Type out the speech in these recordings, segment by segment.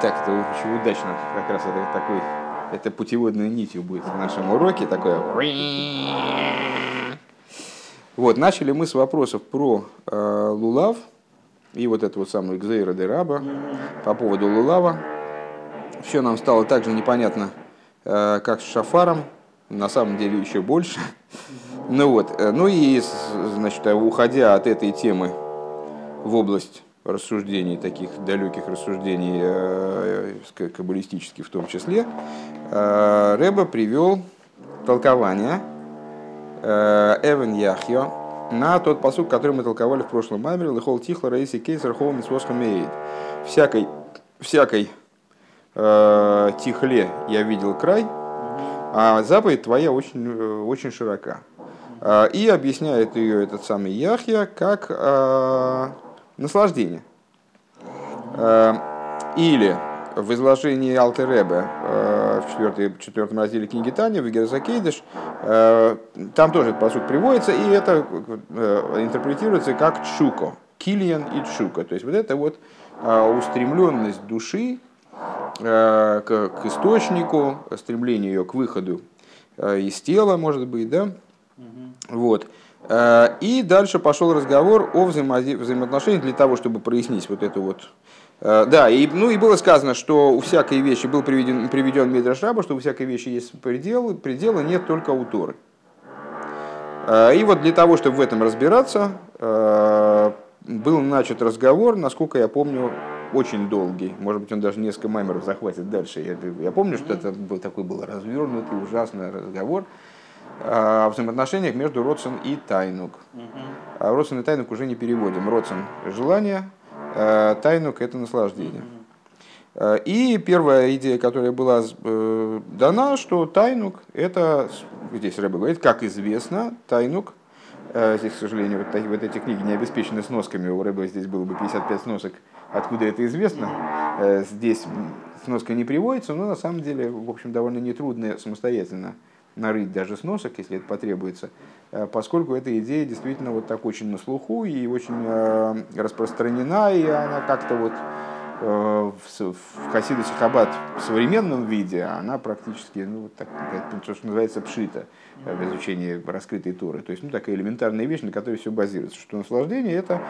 Так, это очень удачно. Как раз это такой, это путеводной нитью будет в нашем уроке. Такое. Вот, начали мы с вопросов про э, Лулав и вот эту вот самую Гзейра де Раба по поводу Лулава. Все нам стало также непонятно, э, как с Шафаром, на самом деле еще больше. Ну вот, э, ну и, значит, уходя от этой темы в область рассуждений, таких далеких рассуждений, э, каббалистических в том числе, э, Рэба привел толкование Эвен Яхьо на тот посуд, который мы толковали в прошлом маймере, Лехол Тихла, Раиси Кейсер, Восхамеид. Всякой, всякой э, тихле я видел край, а заповедь твоя очень, очень широка. И объясняет ее этот самый Яхья как э, наслаждение. Э, или в изложении Алтеребе э, в четвертом, четвертом разделе книги Таня, в Герзакейдыш, э, там тоже этот посуд приводится, и это интерпретируется как чуко, килиан и чука. То есть вот это вот устремленность души к, к источнику, стремление ее к выходу из тела, может быть, да? Угу. Вот. Э, и дальше пошел разговор о взаимоотношениях для того, чтобы прояснить вот это вот. Э, да, и, ну и было сказано, что у всякой вещи был приведен, приведен Мидраш Раба, что у всякой вещи есть предел, предела нет только у Торы. Э, и вот для того, чтобы в этом разбираться, был начат разговор, насколько я помню, очень долгий. Может быть, он даже несколько маймеров захватит дальше. Я, я помню, что это был, такой был развернутый, ужасный разговор о взаимоотношениях между Родсон и Тайнук. А Родсон и Тайнук уже не переводим. Родсон – желание, а Тайнук – это наслаждение. И первая идея, которая была э, дана, что Тайнук – это, здесь Рэбе говорит, как известно, Тайнук, э, здесь, к сожалению, вот, вот эти книги не обеспечены сносками, у Рэбе здесь было бы 55 сносок, откуда это известно. Э, здесь сноска не приводится, но на самом деле, в общем, довольно нетрудно самостоятельно нарыть даже сносок, если это потребуется, э, поскольку эта идея действительно вот так очень на слуху и очень э, распространена, и она как-то вот э, в Хасидусе Хаббат в современном виде, она практически, ну, вот так, то, что называется, пшита в изучении раскрытой Торы. То есть, ну, такая элементарная вещь, на которой все базируется, что наслаждение – это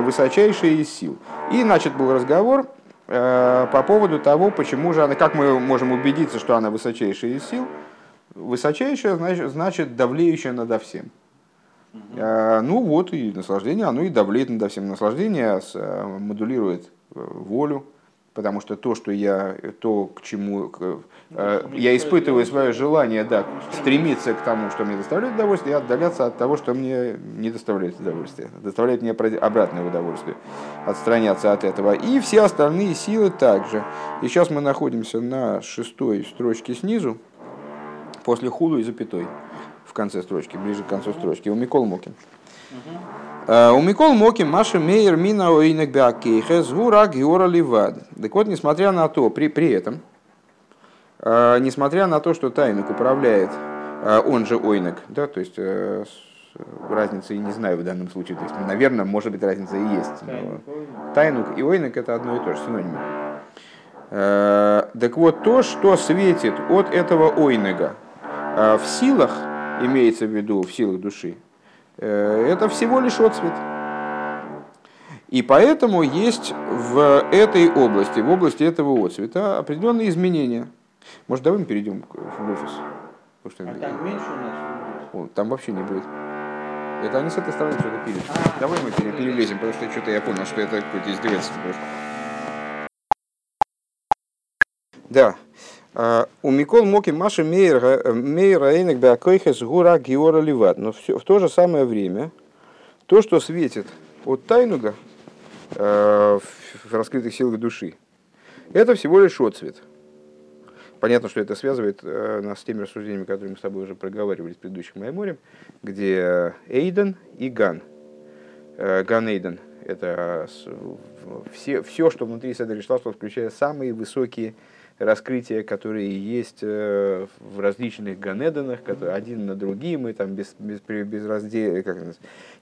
высочайшее из сил. И, значит, был разговор по поводу того, почему же она, как мы можем убедиться, что она высочайшая из сил – Высочайшее значит, значит давлеющее надо всем. Угу. А, ну вот и наслаждение, оно и давлеет надо всем. Наслаждение а, модулирует э, волю, потому что то, что я, то, к чему к, э, я испытываю свое желание, да, стремиться к тому, что мне доставляет удовольствие, и отдаляться от того, что мне не доставляет удовольствие, доставляет мне обратное удовольствие, отстраняться от этого. И все остальные силы также. И сейчас мы находимся на шестой строчке снизу после худу и запятой в конце строчки, ближе к концу строчки. У Микол Мокин. Э, у Микол Мокин Маша Мейер Мина Оинек Беакейхес Гура Геора Ливад. Так вот, несмотря на то, при, при этом, э, несмотря на то, что Тайнук управляет, э, он же Ойнек, да, то есть разницы не знаю в данном случае. То есть, наверное, может быть, разница и есть. Но тайнук и ойнек это одно и то же, синонимы. Так вот, то, что светит от этого ойнега, в силах, имеется в виду в силах души, э, это всего лишь отцвет. И поэтому есть в этой области, в области этого отцвета определенные изменения. Может, давай мы перейдем в офис? Что а там меньше у нас? там вообще не будет. Это они с этой стороны что-то пилят. А, давай мы перелезем, потому что что-то я понял, что это какое-то издевательство. Да. А, у Микол Моки Маша Мейра Эйнек Беакойхес Гура Геора Ливат. Но в то же самое время то, что светит от Тайнуга а, в раскрытых силах души, это всего лишь отцвет. Понятно, что это связывает а, нас с теми рассуждениями, которые мы с тобой уже проговаривали в предыдущем Майморе, где Эйден и Ган. Ган Эйден – это все, все, что внутри Седри Шластва, включая самые высокие раскрытия, которые есть э, в различных ганедонах, которые один на другим, и там без, без, без раздела, как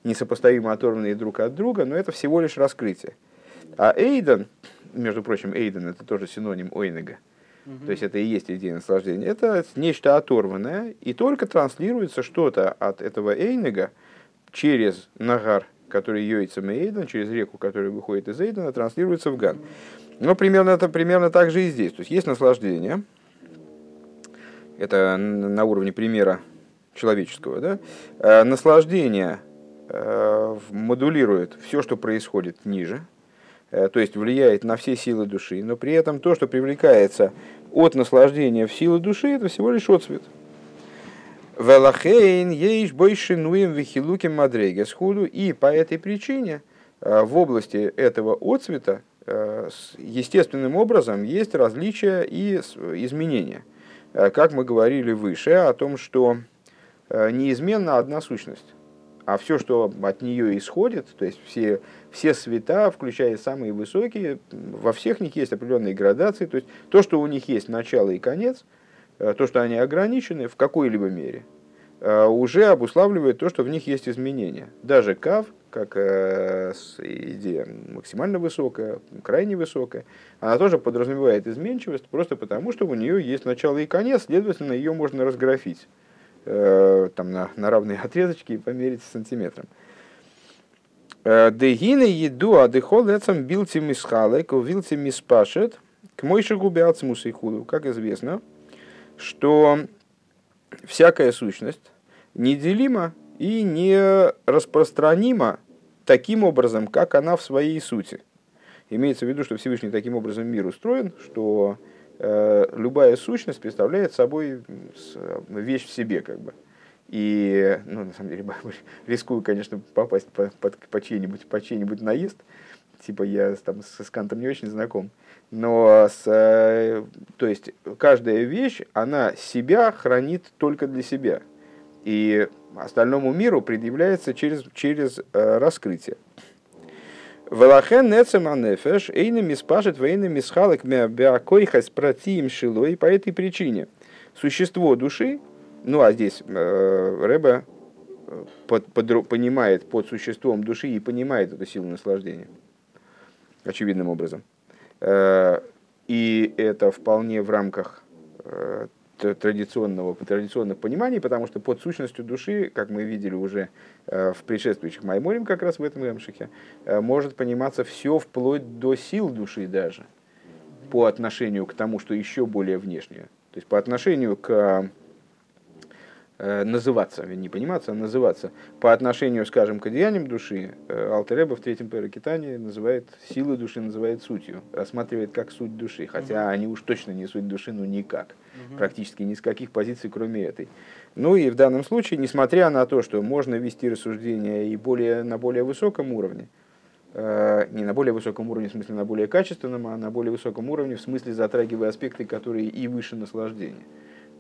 несопоставимо оторванные друг от друга, но это всего лишь раскрытие. А Эйден, между прочим, Эйден это тоже синоним Ойнега, то есть это и есть идея наслаждения, это нечто оторванное, и только транслируется что-то от этого Эйнега через Нагар, который йоится Эйден, через реку, которая выходит из Эйдена, транслируется в Ган. Но примерно, это, примерно так же и здесь. То есть есть наслаждение, это на уровне примера человеческого, да? Э, наслаждение э, модулирует все, что происходит ниже, э, то есть влияет на все силы души, но при этом то, что привлекается от наслаждения в силы души, это всего лишь отцвет. Велахейн ейш больше нуем вихилуким мадреге схуду, и по этой причине в области этого отцвета естественным образом есть различия и изменения. Как мы говорили выше о том, что Э, неизменно одна сущность. А все, что от нее исходит, то есть все, все света, включая самые высокие, во всех них есть определенные градации. То есть то, что у них есть начало и конец, э, то, что они ограничены в какой-либо мере, э, уже обуславливает то, что в них есть изменения. Даже кав, как идея максимально высокая, крайне высокая, она тоже подразумевает изменчивость, просто потому, что у нее есть начало и конец, следовательно, ее можно разграфить. Э, там, на, на равные отрезочки и померить сантиметром. Э, Дегины еду, а дехол эцам билти мисхалек, вилти миспашет, к мойши губе ацмуса и худу. Как известно, что всякая сущность неделима и не распространима таким образом, как она в своей сути. Имеется в виду, что Всевышний таким образом мир устроен, что Э, любая сущность представляет собой вещь в себе, как бы. И, ну, на самом деле, рискую, конечно, попасть по, под, по чей-нибудь, по чей-нибудь наезд. Типа я там с, с Кантом не очень знаком. Но, с, э, то есть, каждая вещь, она себя хранит только для себя. И остальному миру предъявляется через, через э, раскрытие. Велахен нецем анефеш, эйнами спашет, вейнами схалок беакойхас протиим шилой. По этой причине существо души, ну а здесь э, Рэба э, под, под, понимает под существом души и понимает эту силу наслаждения, очевидным образом. Э, и это вполне в рамках э, традиционного, традиционных пониманий, потому что под сущностью души, как мы видели уже э, в предшествующих Майморим, как раз в этом Рамшихе, э, может пониматься все вплоть до сил души даже, по отношению к тому, что еще более внешнее. То есть по отношению к Э, называться, не пониматься, а называться. По отношению, скажем, к одеяниям души, э, Алтереба в третьем Паракитане называет силы души, называет сутью, рассматривает как суть души, хотя они уж точно не суть души, ну никак, практически ни с каких позиций, кроме этой. Ну и в данном случае, несмотря на то, что можно вести рассуждения и более, на более высоком уровне, э, не на более высоком уровне, в смысле на более качественном, а на более высоком уровне, в смысле затрагивая аспекты, которые и выше наслаждения.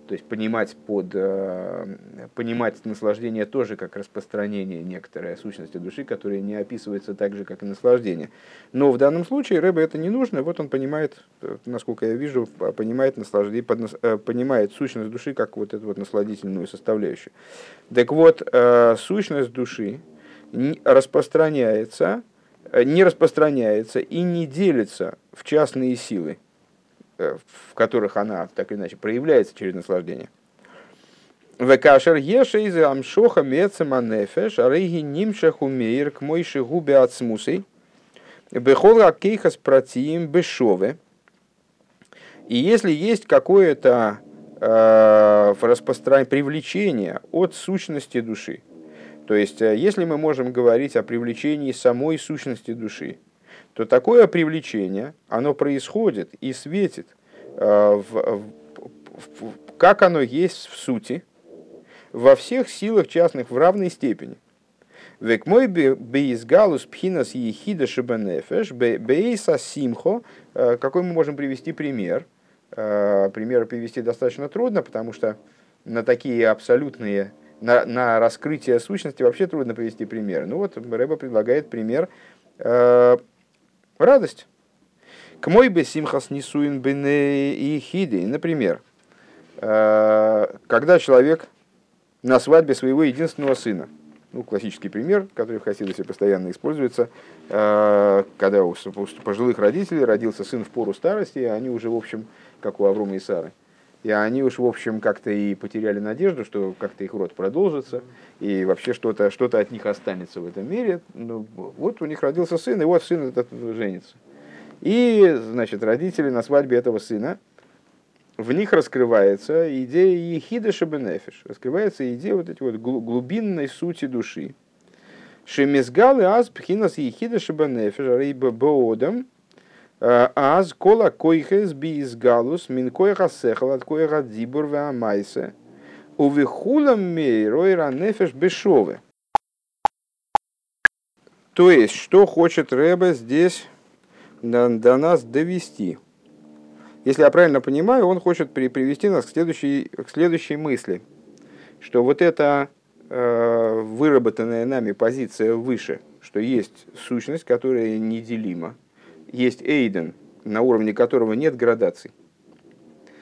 То есть понимать, под, э, понимать наслаждение тоже как распространение некоторой сущности души, которая не описывается так же, как и наслаждение. Но в данном случае Рэбе это не нужно. Вот он понимает, э, насколько я вижу, понимает, наслаждение, под, э, понимает сущность души как вот эту вот насладительную составляющую. Так вот, сущность души распространяется, не распространяется и не делится в частные силы в которых она так или иначе проявляется через наслаждение. Векашер еша из амшоха мецема нефеш, арейги нимшаху мейр к мойши губе от смусей, бехол кейхас пратиим бешове. И если есть какое-то э, распространение, привлечение от сущности души, то есть э, если мы можем говорить о привлечении самой сущности души, то такое привлечение, оно происходит и светит, э, в, в, в, как оно есть в сути, во всех силах частных в равной степени. Век мой бейсгалус пхинас ехида шибанефеш бейса симхо. Э, какой мы можем привести пример? Э, пример привести достаточно трудно, потому что на такие абсолютные, на, на раскрытие сущности вообще трудно привести пример. Ну вот Рэба предлагает пример радость. К мой бы симхас несуин бене и хиды. Например, э, когда человек на свадьбе своего единственного сына ну, классический пример, который в Хасидусе постоянно используется, э, когда у пожилых родителей родился сын в пору старости, они уже, в общем, как у Аврома и Сары, и они уж, в общем, как-то и потеряли надежду, что как-то их род продолжится, и вообще что-то что от них останется в этом мире. Ну, вот у них родился сын, и вот сын этот женится. И, значит, родители на свадьбе этого сына, в них раскрывается идея ехида шабенефиш, раскрывается идея вот этой вот глубинной сути души. Шемизгалы аз пхинас ехида шабенефиш, рейба боодам, аз кола койхес биис галус мин койха сехал от койха дибур веамайсе. Увихулам мейройра нефеш бешове. То есть, что хочет Рэбе здесь до, до нас довести? Если я правильно понимаю, он хочет при, привести нас к следующей, к следующей мысли, что вот эта э, выработанная нами позиция выше, что есть сущность, которая неделима, есть Эйден, на уровне которого нет градаций,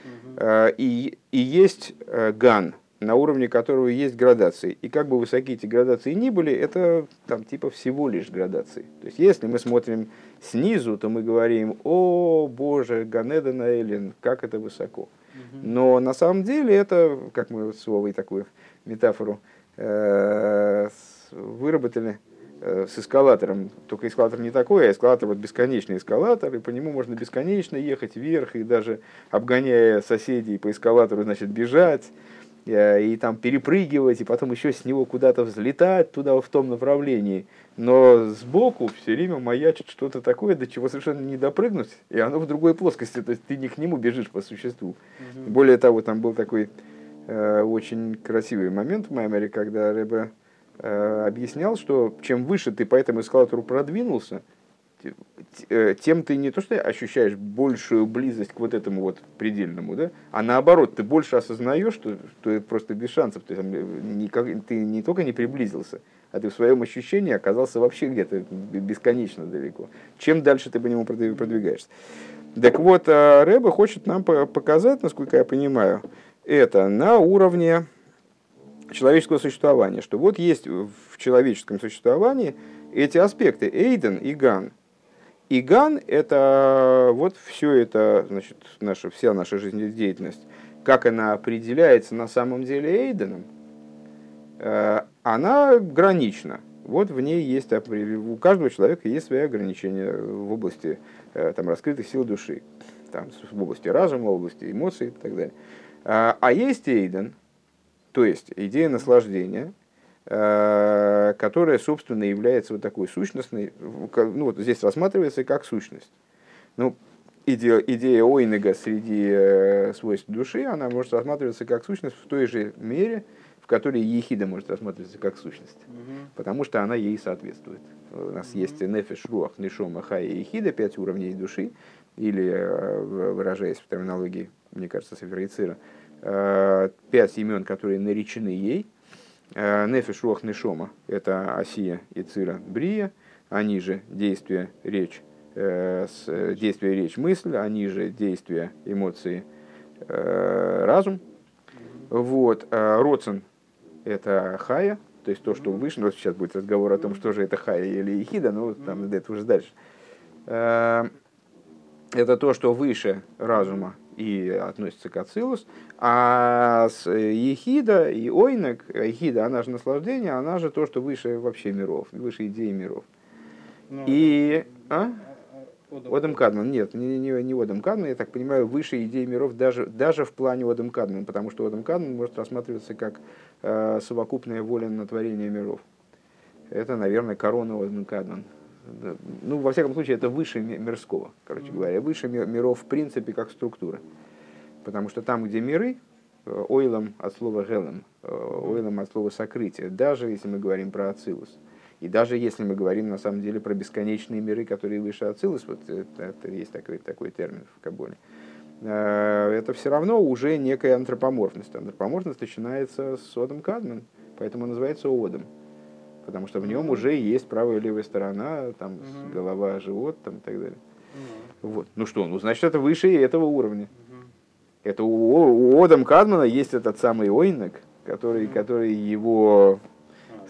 угу. и, и есть э, Ган, на уровне которого есть градации. И как бы высоки эти градации ни были, это там типа всего лишь градации. То есть если мы смотрим снизу, то мы говорим, о боже, Ганеда Эллин, как это высоко. Но на самом деле это, как мы с Вовой такую метафору э, выработали, с эскалатором, только эскалатор не такой, а эскалатор вот бесконечный эскалатор, и по нему можно бесконечно ехать вверх, и даже обгоняя соседей по эскалатору, значит, бежать, и, э, и там перепрыгивать, и потом еще с него куда-то взлетать туда в том направлении. Но сбоку все время маячит что-то такое, до чего совершенно не допрыгнуть, и оно в другой плоскости, то есть ты не к нему бежишь по существу. Угу. Более того, там был такой э, очень красивый момент в Маймере, когда Рэбе Э, объяснял, что чем выше ты по этому эскалатору продвинулся, э, тем ты не то что ощущаешь большую близость к вот этому вот предельному, да, а наоборот, ты больше осознаешь, что, что просто без шансов, ты, там, никак, ты не только не приблизился, а ты в своем ощущении оказался вообще где-то бесконечно далеко. Чем дальше ты по нему продвигаешься. Так вот, э, Рэба хочет нам показать, насколько я понимаю, это на уровне человеческого существования, что вот есть в человеческом существовании эти аспекты, Эйден и Ган. И Ган – это вот все это, значит, наша, вся наша жизнедеятельность, как она определяется на самом деле Эйденом, э, она гранична. Вот в ней есть, у каждого человека есть свои ограничения в области э, там, раскрытых сил души, там, в области разума, в области эмоций и так далее. А, а есть Эйден, то есть идея наслаждения, э, которая, собственно, является вот такой сущностной, ну вот здесь рассматривается как сущность. Ну, идея, идея Ойнега среди э, свойств души, она может рассматриваться как сущность в той же мере, в которой ехида может рассматриваться как сущность, угу. потому что она ей соответствует. У нас угу. есть нефеш, руах, нишома, хая и ехида, пять уровней души, или, э, выражаясь в терминологии, мне кажется, Сафер Э, пять имен, которые наречены ей. Э, Нефиш Руах Нешома – это Осия и Цира Брия, они же действие, речь, э, действие, речь, мысль, они же действия, эмоции, разум. Вот. Роцен – это Хая, то есть то, что выше, но сейчас будет разговор о том, что же это Хая или Ехида, но там это уже дальше. Это то, что выше разума, и относится к Ацилус, а с Ехида и Ойнек, Ехида, она же наслаждение, она же то, что выше вообще миров, выше идеи миров. Но, ну, и... А? Одам Кадман, нет, не, не, не Одам Кадман, я так понимаю, выше идеи миров даже, даже в плане Одам Кадман, потому что Одам Кадман может рассматриваться как э, совокупная воля на творение миров. Это, наверное, корона Одам Кадман ну, во всяком случае, это выше мирского, короче говоря, выше миров в принципе как структура. Потому что там, где миры, э, ойлом от слова гелем, э, ойлом от слова сокрытие, даже если мы говорим про Ацилус, и даже если мы говорим на самом деле про бесконечные миры, которые выше Ацилус, вот это, это есть такой, такой термин в Каболе, э, это все равно уже некая антропоморфность. Антропоморфность начинается с Одом Кадмен, поэтому называется Одом потому что в нем уже есть правая и левая сторона, там угу. голова, живот там, и так далее. Угу. Вот. Ну что, ну значит это выше этого уровня. Угу. Это у, у Одам Кадмана есть этот самый ойнок, который, угу. который его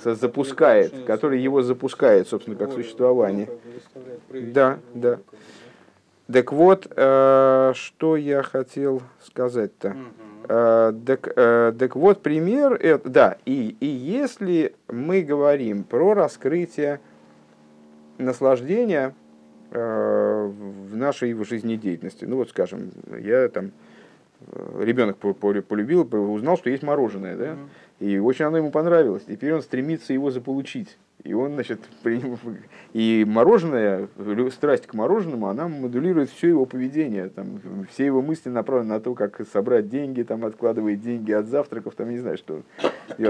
запускает, который его запускает, собственно, как существование. Да, да. Так вот, э, что я хотел сказать-то? Э, так, э, так вот, пример, это, да, и, и если мы говорим про раскрытие наслаждения в нашей жизнедеятельности, ну вот скажем, я там, ребенок полюбил, узнал, что есть мороженое, да, и очень оно ему понравилось, теперь он стремится его заполучить. И он, значит, и мороженое, страсть к мороженому, она модулирует все его поведение. Там, все его мысли направлены на то, как собрать деньги, там, откладывает деньги от завтраков, там, не знаю, что.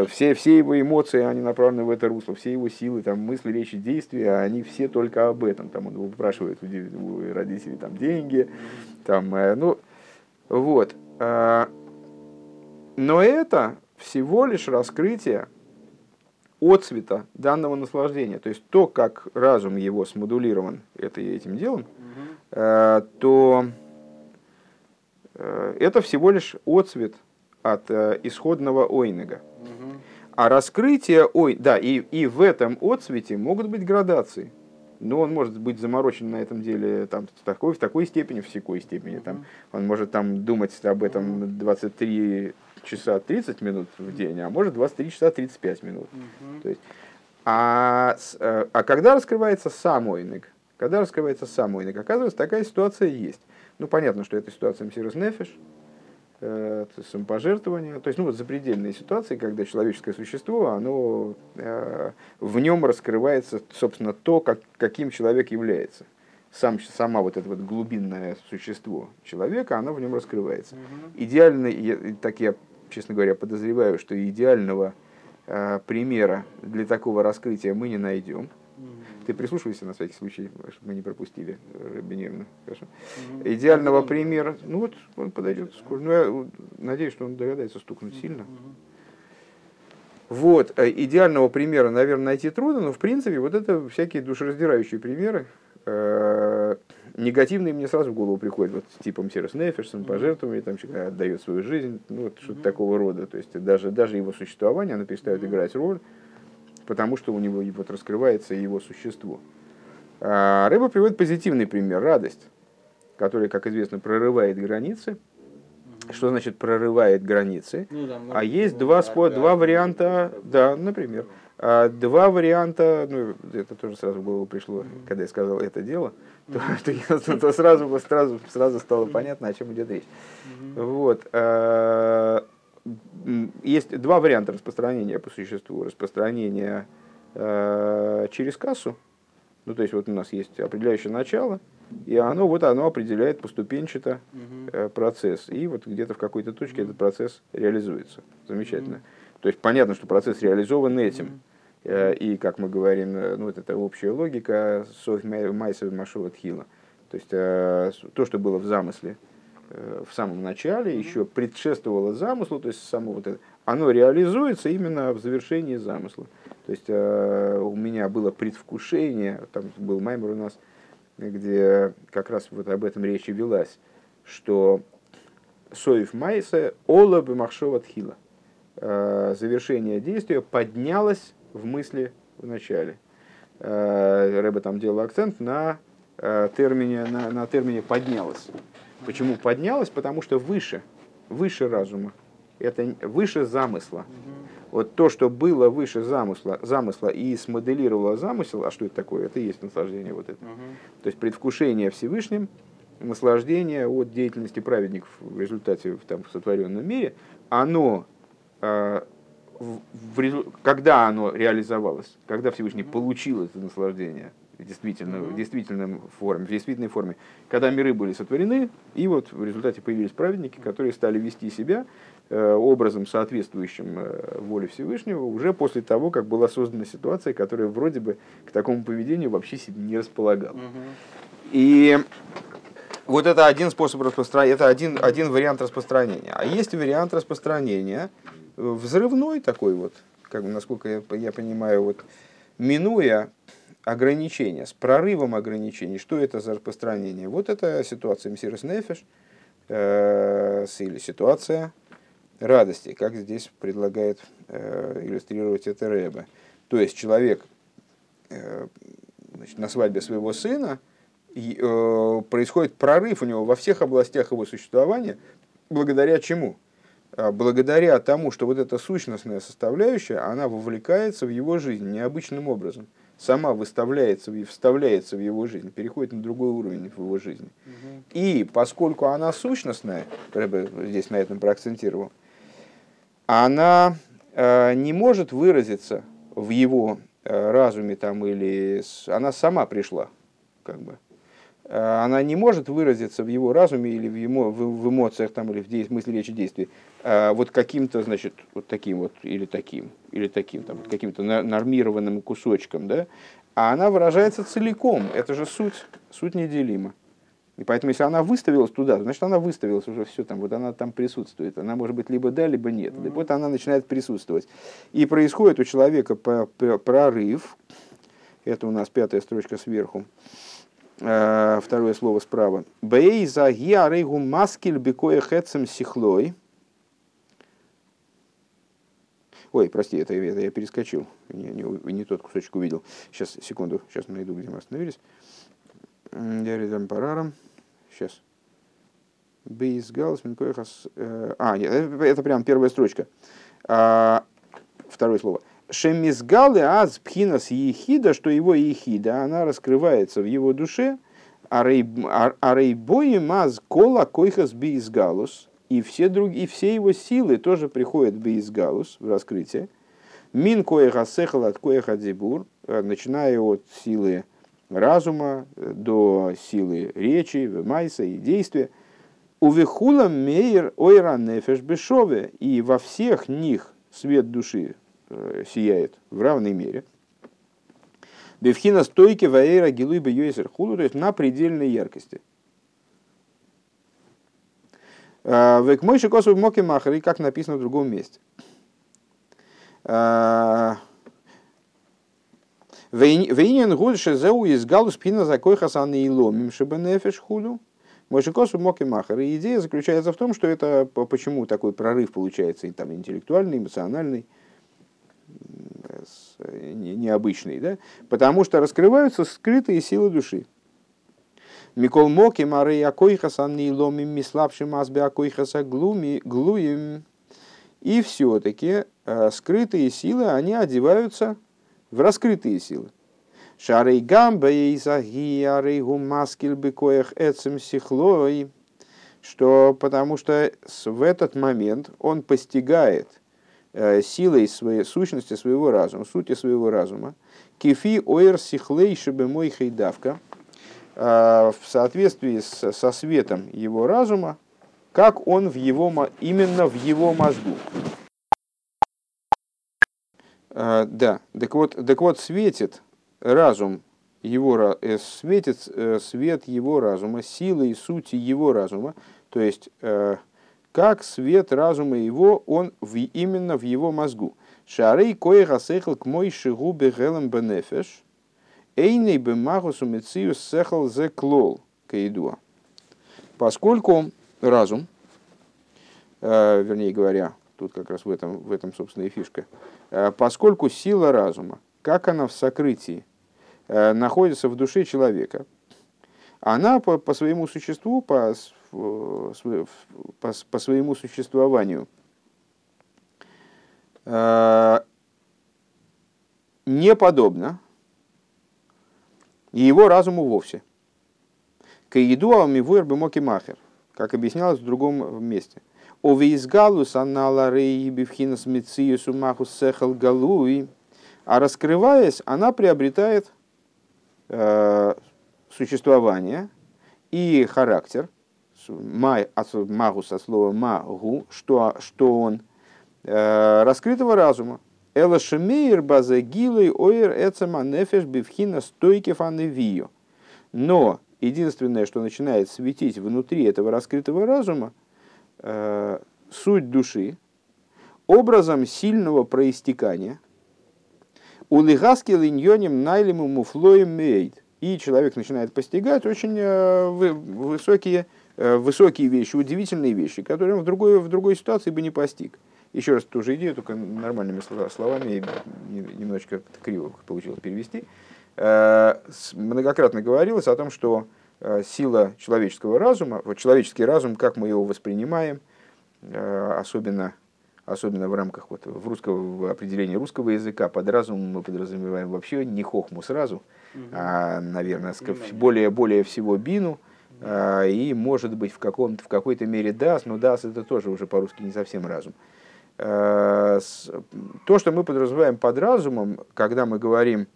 Все, все его эмоции, они направлены в это русло, все его силы, там, мысли, речи, действия, они все только об этом. Там, он выпрашивает у родителей там, деньги, там, э, ну, вот. А, но это всего лишь раскрытие отцвета данного наслаждения, то есть то, как разум его смодулирован это, этим делом, э, то э, это всего лишь отцвет от э, исходного ойнега. А раскрытие ой, да, и, и в этом отцвете могут быть градации. Но он может быть заморочен на этом деле там, в, такой, в такой степени, в секой степени. Там, он может там, думать об этом 23 часа 30 минут в день, а может 23 часа 35 минут. Угу. То есть, а, э, а когда раскрывается сам ойник, когда раскрывается сам ойник, оказывается, такая ситуация есть. Ну, понятно, что это ситуация Мсирос Нефиш, э, самопожертвование, то есть, ну, вот запредельные ситуации, когда человеческое существо, оно, э, в нем раскрывается, собственно, то, как, каким человек является. Сам, сама вот это вот глубинное существо человека, оно в нем раскрывается. Угу. Идеально, так я честно говоря, подозреваю, что идеального э, примера для такого раскрытия мы не найдем. Ты прислушивайся на всякий случай, чтобы мы не пропустили Рабиневна. Хорошо. Идеального примера, ну вот он подойдет скоро. Ну, я надеюсь, что он догадается стукнуть сильно. Вот, э, идеального примера, наверное, найти трудно, но в принципе вот это всякие душераздирающие примеры, э, негативные мне сразу в голову приходят, вот типом Сирос Нефиш, самопожертвование, там человек отдает свою жизнь, ну вот что-то такого рода. То есть даже, даже его существование, оно перестает играть роль, потому что у него вот раскрывается его существо. А рыба приводит позитивный пример, радость, которая, как известно, прорывает границы. Что значит прорывает границы? Ну, да, а есть два, спо- два варианта, да, например, а два варианта, ну это тоже сразу в голову пришло, когда я сказал это дело то, то, то сразу, сразу, сразу стало понятно, о чем идет речь. Вот. Э, есть два варианта распространения по существу. Распространение э, через кассу. Ну, то есть вот у нас есть определяющее начало, и оно вот оно определяет поступенчато э, процесс. И вот где-то в какой-то точке этот процесс реализуется. Замечательно. То есть понятно, что процесс реализован этим. Э, и, как мы говорим, э, ну, вот это общая логика Софь Майса Машова Тхила. То есть э, то, что было в замысле в самом начале, еще предшествовало замыслу, то есть само вот это, оно реализуется именно в завершении замысла. То есть у меня было предвкушение, там был маймер у нас, где как раз вот об этом речь велась, что Соев Майса Ола Бемахшова Тхила. Завершение действия поднялось в мысли в начале. Э, Рэба там делал акцент на э, термине, на, на термине «поднялась». Почему поднялась? Потому что выше, выше разума. Это выше замысла. Вот то, что было выше замысла, замысла и смоделировало замысел, а что это такое? Это и есть наслаждение вот это. То есть предвкушение Всевышним, наслаждение от деятельности праведников в результате там, в сотворенном мире, оно э, когда оно реализовалось, когда Всевышний получил это наслаждение действительно, в действительном форме, в действительной форме, когда миры были сотворены, и вот в результате появились праведники, которые стали вести себя э, образом, соответствующим э, воле Всевышнего, уже после того, как была создана ситуация, которая вроде бы к такому поведению вообще себе не располагала. И вот это один способ распространения, это один, один вариант распространения. А есть вариант распространения, взрывной такой вот, как, насколько я, я понимаю, вот, минуя ограничения, с прорывом ограничений, что это за распространение? Вот это ситуация Мсирос Нефеш, э, или ситуация радости, как здесь предлагает э, иллюстрировать это Рэбе. То есть человек значит, на свадьбе своего сына, и, э, происходит прорыв у него во всех областях его существования, благодаря чему? А, благодаря тому, что вот эта сущностная составляющая, она вовлекается в его жизнь необычным образом. Сама выставляется, вставляется в его жизнь, переходит на другой уровень в его жизни. Угу. И поскольку она сущностная, Рэбе здесь на этом проакцентировал, она э, не может выразиться в его э, разуме там, или с... она сама пришла. Как бы. Э, она не может выразиться в его разуме или в, ему, в, в эмоциях там, или в мысли, речи, действии вот каким-то, значит, вот таким вот, или таким, или таким, там, каким-то нормированным кусочком, да, а она выражается целиком. Это же суть, суть неделима. И поэтому, если она выставилась туда, значит, она выставилась уже все там, вот она там присутствует. Она может быть либо да, либо нет. И вот она начинает присутствовать. И происходит у человека прорыв. Это у нас пятая строчка сверху. Э, второе слово справа. Бей за маскиль бекоя хэцем сихлой. Ой, прости, это, это я перескочил. Не, не, не тот кусочек увидел. Сейчас, секунду, сейчас найду, где мы остановились. Яридам парарам. Сейчас. Бейс галс минкоехас. Э, а, нет, это, это прям первая строчка. А, второе слово. Шемизгалы аз пхинас ехида, что его ехида, она раскрывается в его душе, а рейбои маз кола койхас биизгалус, и все, другие, и все его силы тоже приходят биизгалус в раскрытие. Мин коеха сехал от коеха дебур, э, начиная от силы разума э, до силы речи, майса и действия. Увехула мейер ойра нефеш бешове, и во всех них свет души Э, сияет в равной мере. Бевхина стойки ваэра гилуй бьёйсер худу, то есть на предельной яркости. Э, Век мой шикосу моки махари, как написано в другом месте. Э, Вейнин гуд шезеу из галус пина за кой хасан и ломим шибенефеш худу. Мойшикосу моки махар. И идея заключается в том, что это почему такой прорыв получается, и там интеллектуальный, эмоциональный, необычный, да? потому что раскрываются скрытые силы души. Микол моки мары акойхаса ломим миславшим азбе акойхаса глуим. И все-таки э, скрытые силы, они одеваются в раскрытые силы. Шарей гамба изаги маскил бекоях эцем сихлой. Что потому что в этот момент он постигает Э, силой своей сущности своего разума, сути своего разума, кефи оэр сихлей мой хейдавка, в соответствии со светом его разума, как он в его, именно в его мозгу. А, да, так вот, так вот светит разум его, светит свет его разума, силы и сути его разума, то есть как свет разума его, он в, именно в его мозгу. Шарей кое гасехал к мой шигу бегелем бенефеш, эйней бемагусу мециус сехал зе клол каидуа. Поскольку разум, э, вернее говоря, тут как раз в этом, в этом собственно, и фишка, э, поскольку сила разума, как она в сокрытии, э, находится в душе человека, она по, по своему существу, по по, по своему существованию э, не подобно его разуму вовсе. Каиду алмивуэр бемоки махер, как объяснялось в другом месте. Овеизгалус аннала рей бифхинас мециусу махус сехал галуи. А раскрываясь, она приобретает э, существование и характер – май, магу со слова магу, что, что он э, раскрытого разума. Эла шемейр база гилой оир эцема нефеш бифхина стойки фаневию. Но единственное, что начинает светить внутри этого раскрытого разума, э, суть души, образом сильного проистекания, улигаски линьоним найлему муфлоем мейд. И человек начинает постигать очень э, высокие Э, высокие вещи, удивительные вещи, которые он в другой, в другой ситуации бы не постиг. Еще раз ту же идею, только нормальными словами, немножечко криво получилось перевести. Многократно говорилось о том, что сила человеческого разума, вот человеческий разум, как мы его воспринимаем, особенно особенно в рамках вот, в русского в определении русского языка, под разумом мы подразумеваем вообще не хохму сразу, угу. а, наверное, более, более всего бину, и, может быть, в, каком в какой-то мере дас, но дас это тоже уже по-русски не совсем разум. С, то, что мы подразумеваем под разумом, когда мы говорим,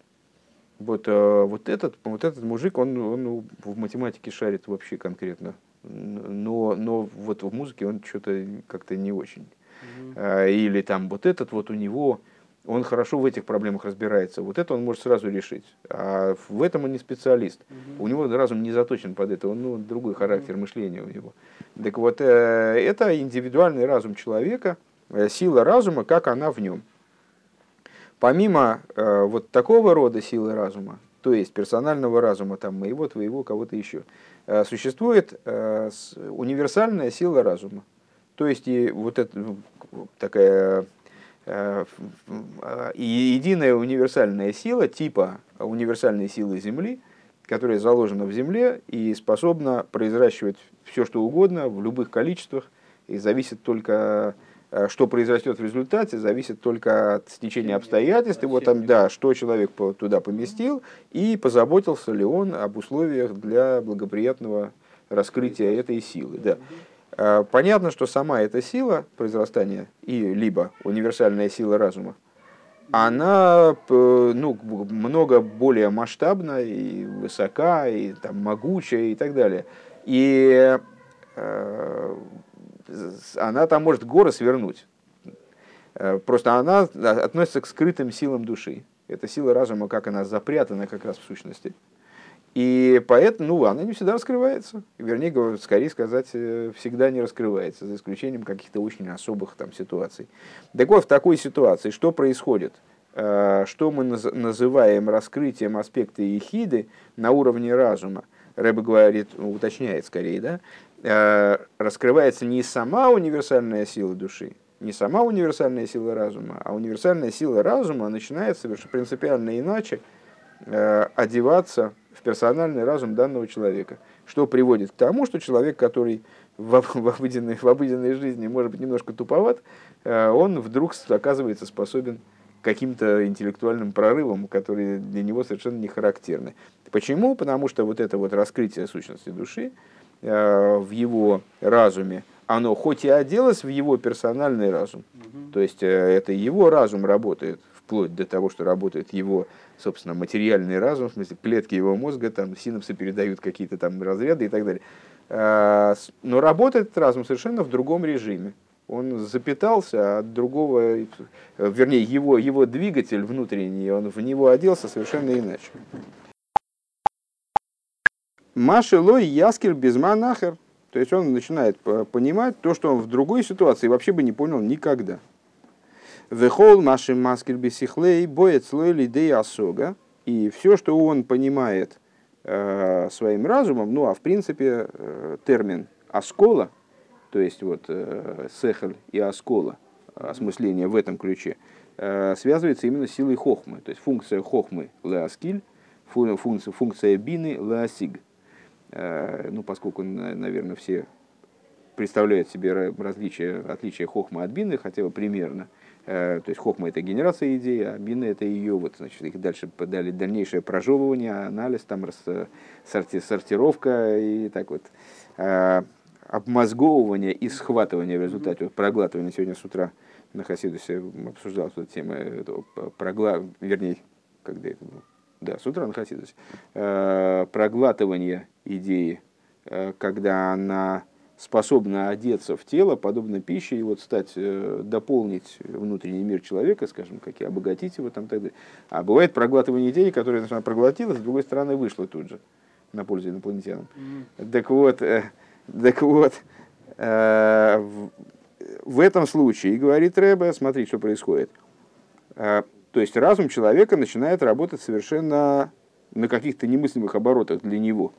вот, а, вот, этот, вот этот мужик, он, он в математике шарит вообще конкретно, но, но вот в музыке он что-то как-то не очень. Э, или там вот этот вот у него, он хорошо в этих проблемах разбирается, вот это он может сразу решить. А в этом он не специалист. У него разум не заточен под это, он ну, другой характер мышления у него. Так вот, э, это индивидуальный разум человека, э, сила разума, как она в нем. Помимо вот такого рода силы разума, то есть персонального разума, там, моего, твоего, кого-то еще, существует универсальная сила разума. То есть и вот это ну, такая э, и единая универсальная сила типа универсальной силы Земли, которая заложена в Земле и способна произращивать все, что угодно в любых количествах, и зависит только, э, что произрастет в результате, зависит только от стечения обстоятельств, вот там, да, что человек туда поместил, и позаботился ли он об условиях для благоприятного раскрытия этой силы. Да. Э, понятно, что сама эта сила произрастания и либо универсальная сила разума, она ну, много более масштабна и высока, и там, могучая и так далее. И э, она там может горы свернуть. Э, просто она относится к скрытым силам души. Это сила разума, как она запрятана как раз в сущности. И поэтому ну, она не всегда раскрывается. Вернее, скорее сказать, э, всегда не раскрывается, за исключением каких-то очень особых там, ситуаций. Так вот, в такой ситуации что происходит? Э, что мы называем раскрытием аспекта ехиды на уровне разума? Рэбе говорит, ну, уточняет скорее, да? Э, раскрывается не сама универсальная сила души, не сама универсальная сила разума, а универсальная сила разума начинает совершенно принципиально иначе одеваться в персональный разум данного человека, что приводит к тому, что человек, который в, в, обыденной, в обыденной жизни может быть немножко туповат, э, он вдруг оказывается способен каким-то интеллектуальным прорывом, которые для него совершенно не характерны. Почему? Потому что вот это вот раскрытие сущности души э, в его разуме, оно хоть и оделось в его персональный разум, угу. то есть э, это его разум работает, вплоть до того, что работает его собственно, материальный разум, в смысле клетки его мозга, там синапсы передают какие-то там разряды и так далее. А, но работает этот разум совершенно в другом режиме. Он запитался от другого, вернее, его, его двигатель внутренний, он в него оделся совершенно иначе. Маши лой яскер безма нахер. То есть он начинает понимать то, что он в другой ситуации вообще бы не понял никогда. Вехол машим маскель бисихлей боец лойли дей асога. И все, что он понимает э, своим разумом, ну а в принципе э, термин аскола, то есть вот э, сехель и аскола, осмысление в этом ключе, э, связывается именно с силой хохмы. То есть функция хохмы леаскиль, функция, функция бины леасиг. Э, ну, поскольку, наверное, все представляют себе различия, отличия хохмы от бины, хотя бы примерно – Э, то есть хохма это генерация идеи, а бина это ее вот, значит, их дальше подали дальнейшее прожевывание, анализ, там сорти, сортировка и так вот. Э, обмозговывание и схватывание в результате, вот проглатывания сегодня с утра на Хасидусе обсуждал эту тему, этого прогла... вернее, когда это было, да, с утра на Хасидусе, проглатывание идеи, когда она способна одеться в тело, подобно пище, и вот стать, э, дополнить внутренний мир человека, скажем, как и обогатить его там так далее. А бывает проглатывание идеи, которая она проглотилась, с другой стороны вышла тут же на пользу инопланетянам. Mm-hmm. Так вот, э, так вот э, в, этом случае, говорит Рэбе, смотри, что происходит. Э, то есть разум человека начинает работать совершенно на каких-то немыслимых оборотах для него.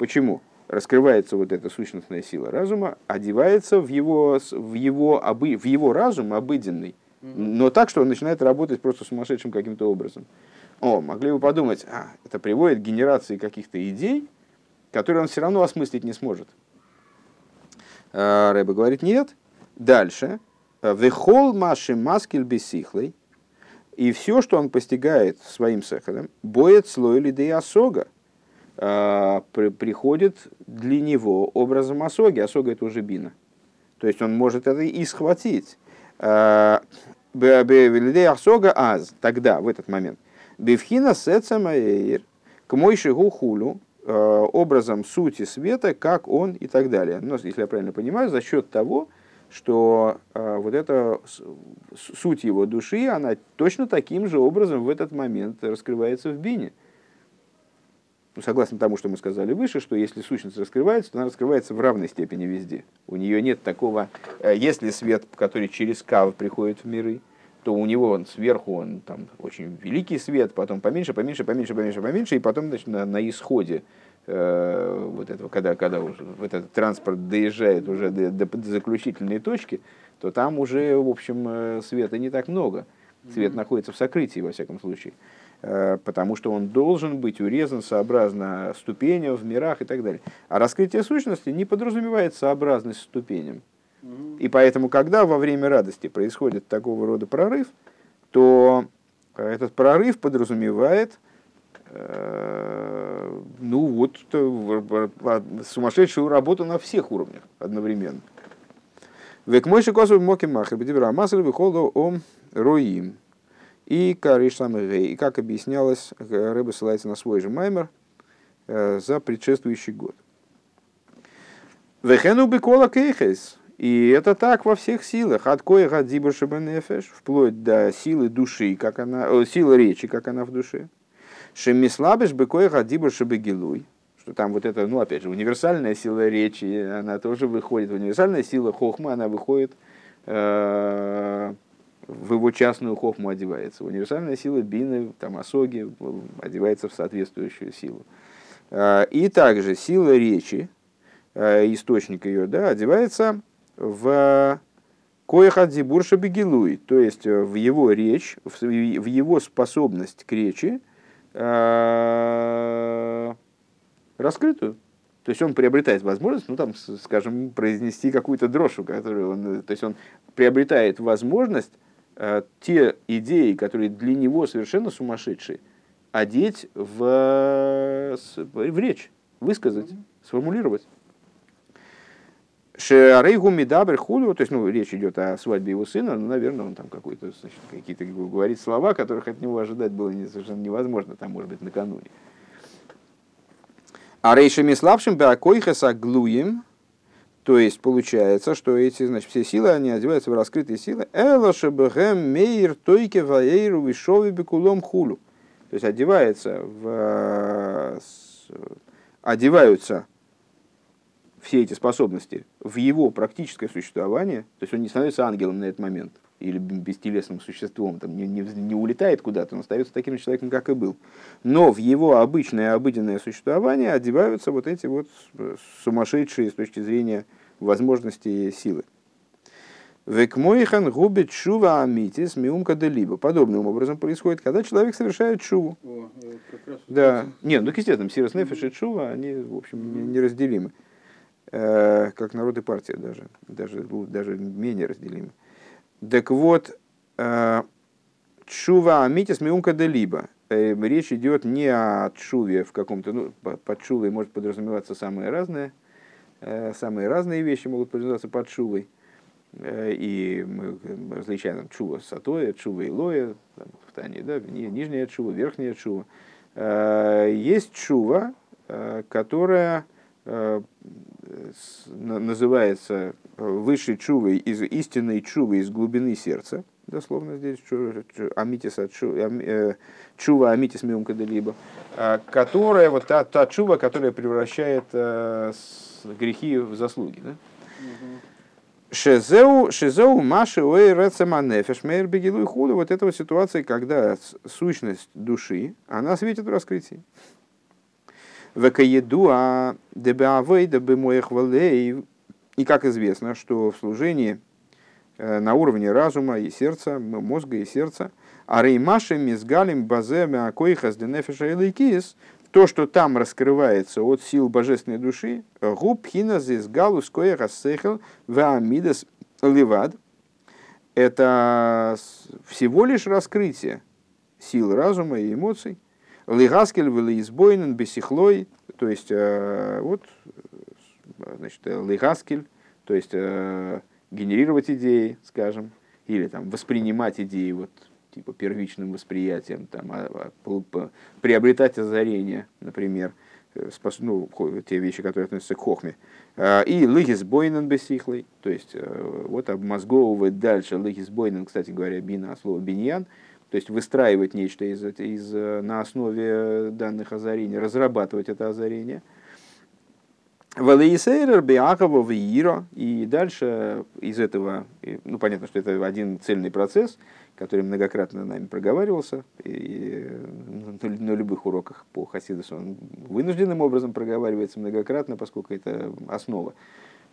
Почему? раскрывается вот эта сущностная сила разума, одевается в его, в его, обы, в его разум обыденный, но так, что он начинает работать просто сумасшедшим каким-то образом. О, могли бы подумать, а, это приводит к генерации каких-то идей, которые он все равно осмыслить не сможет. А, Рэба говорит, нет. Дальше. Вехол маши маскель бесихлый. И все, что он постигает своим сахаром, боет слой лидей осога, приходит для него образом осоги. Осога это уже бина. То есть он может это и схватить. Лидей осога аз, тогда, в этот момент. Бевхина сецамаэйр, к мойшигу хулю, а, образом сути света, как он и так далее. Но, если я правильно понимаю, за счет того, что э, вот эта суть его души, она точно таким же образом в этот момент раскрывается в бине. Ну, согласно тому, что мы сказали выше, что если сущность раскрывается, то она раскрывается в равной степени везде. У нее нет такого, э, если свет, который через кав приходит в миры, то у него он сверху он там очень великий свет, потом поменьше, поменьше, поменьше, поменьше, поменьше, и потом значит, на, на исходе Э, вот этого, когда, когда уже вот этот транспорт доезжает уже до, до, до заключительной точки, то там уже, в общем, э, света не так много. Свет mm-hmm. находится в сокрытии, во всяком случае. Э, потому что он должен быть урезан сообразно ступеням в мирах и так далее. А раскрытие сущности не подразумевает сообразность ступеням. И поэтому, когда во время радости происходит такого рода прорыв, то этот прорыв подразумевает Э, ну вот, сумасшедшую работу на всех уровнях одновременно. Век мойши косу моки махер, бедибра масер выходу ом роим. И кариш самый И как объяснялось, рыба ссылается на свой же маймер э, за предшествующий год. Вехену бекола кейхес. И это так во всех силах. От коеха дибр вплоть до силы души, как она, силы речи, как она в душе. Шемислабеш быкой гадибур шебегилуй. Что там вот это, ну опять же, универсальная сила речи, она тоже выходит. Универсальная сила хохма, она выходит э, в его частную хохму одевается. Универсальная сила бины, там осоги, одевается в соответствующую силу. Э, и также сила речи, э, источник ее, да, одевается в Коехадзибурша Бегилуй, то есть в его речь, в его способность к речи, Э, раскрытую. То есть он приобретает возможность, ну там, скажем, произнести какую-то дрошу, которую он, то есть он приобретает возможность э, те идеи, которые для него совершенно сумасшедшие, одеть в, в речь, высказать, сформулировать. Шеарейгу Мидабр Худу, то есть, ну, речь идет о свадьбе его сына, ну, наверное, он там какой-то, какие-то говорит слова, которых от него ожидать было совершенно невозможно, там, может быть, накануне. А рейшами слабшим беакойхаса глуем, то есть получается, что эти, значит, все силы, они одеваются в раскрытые силы. Эла шебэхэм мейр тойке ваэйру вишови бекулом хулу. То есть одевается в, одеваются все эти способности в его практическое существование, то есть он не становится ангелом на этот момент или бестелесным существом, там, не, не, не улетает куда-то, он остается таким же человеком, как и был. Но в его обычное, обыденное существование одеваются вот эти вот сумасшедшие с точки зрения возможностей силы. Векмойхан губит шува амитис миумка либо. Подобным образом происходит, когда человек совершает шуву. О, да. Нет, ну, естественно, сирос нефиш и шува, они, в общем, неразделимы. Э, как народ и партия даже, даже, даже менее разделимы. Так вот, э, чува амитис миумка де либо. Э, речь идет не о чуве в каком-то, ну, под чувой может подразумеваться самые разные, самые разные вещи могут подразумеваться под чувой. И мы различаем чува сатоя, чува и лоя, в Тане, да, нижняя чува, верхняя чува. Есть чува, которая называется высшей чувой из истинной чувы из глубины сердца, дословно здесь амитис э, чува амитис миум кадалиба, а, которая вот та, та чува, которая превращает э, грехи в заслуги. Да? Шезеу, шезеу маши ой рецеманефеш мейр бегилу и худу. Вот эта вот ситуация, когда сущность души, она светит в раскрытии. Векаедуа дебеавей дебемоих валей. И как известно, что в служении на уровне разума и сердца, мозга и сердца, а реймаши мизгалим баземе акоихас денефиша и то, что там раскрывается от сил божественной души, губ хина зис галус коехас сехел ваамидас ливад, это всего лишь раскрытие сил разума и эмоций. Лигаскель избойнен бесихлой, то есть э, вот, значит, лигаскель, то есть э, генерировать идеи, скажем, или там воспринимать идеи вот типа первичным восприятием, там, а, а, приобретать озарение, например, э, спас, ну, те вещи, которые относятся к хохме. А, и лыгис бойнен бесихлый, то есть э, вот обмозговывать дальше лыгис бойнен, кстати говоря, бина от слова биньян, то есть выстраивать нечто из, из, э, на основе данных озарений, разрабатывать это озарение. Валейсейрер Биакова Виира. И дальше из этого, ну понятно, что это один цельный процесс, который многократно нами проговаривался, и на любых уроках по Хасидусу он вынужденным образом проговаривается многократно, поскольку это основа.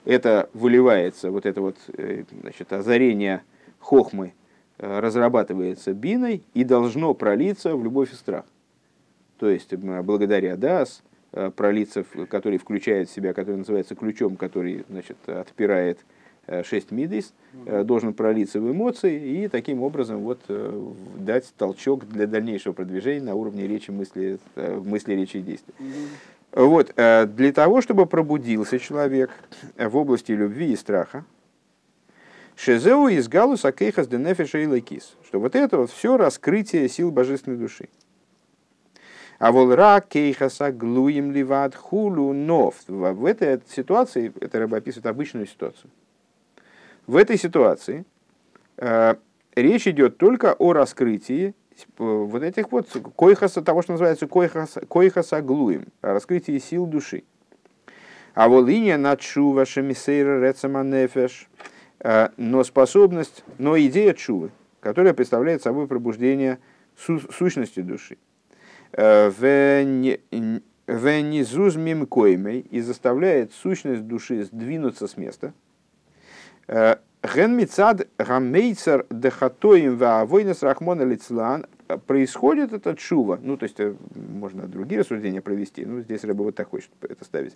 Это выливается, вот это вот э, значит, озарение хохмы э, разрабатывается биной и должно пролиться в любовь и страх. То есть благодаря дас, пролиться, который включает в себя, который называется ключом, который значит, отпирает Э, шесть мидис, э, должен пролиться в эмоции и таким образом вот э, дать толчок для дальнейшего продвижения на уровне речи, мысли, мысли речи и действия. Вот, для того, чтобы пробудился человек в области любви и страха, Шезеу из галуса кейхас денефиша и лекис. Что вот это вот все раскрытие сил божественной души. А волра кейхаса глуем ливад хулу нов. В этой ситуации, это рыба описывает обычную ситуацию. В этой ситуации э, речь идет только о раскрытии э, вот этих вот койхаса, того, что называется койхаса, койхаса глуем, о раскрытии сил души. А волиния начува шемисейра рецама нефеш, э, но способность, но идея чувы, которая представляет собой пробуждение су, сущности души. Э, Венизуз мим коймей и заставляет сущность души сдвинуться с места – Ген мицад гамейцер дехатоим ваавойнес рахмона лицлан. Происходит это чува. Ну, то есть, э, можно другие рассуждения провести. Ну, здесь рыба вот так хочет это ставить.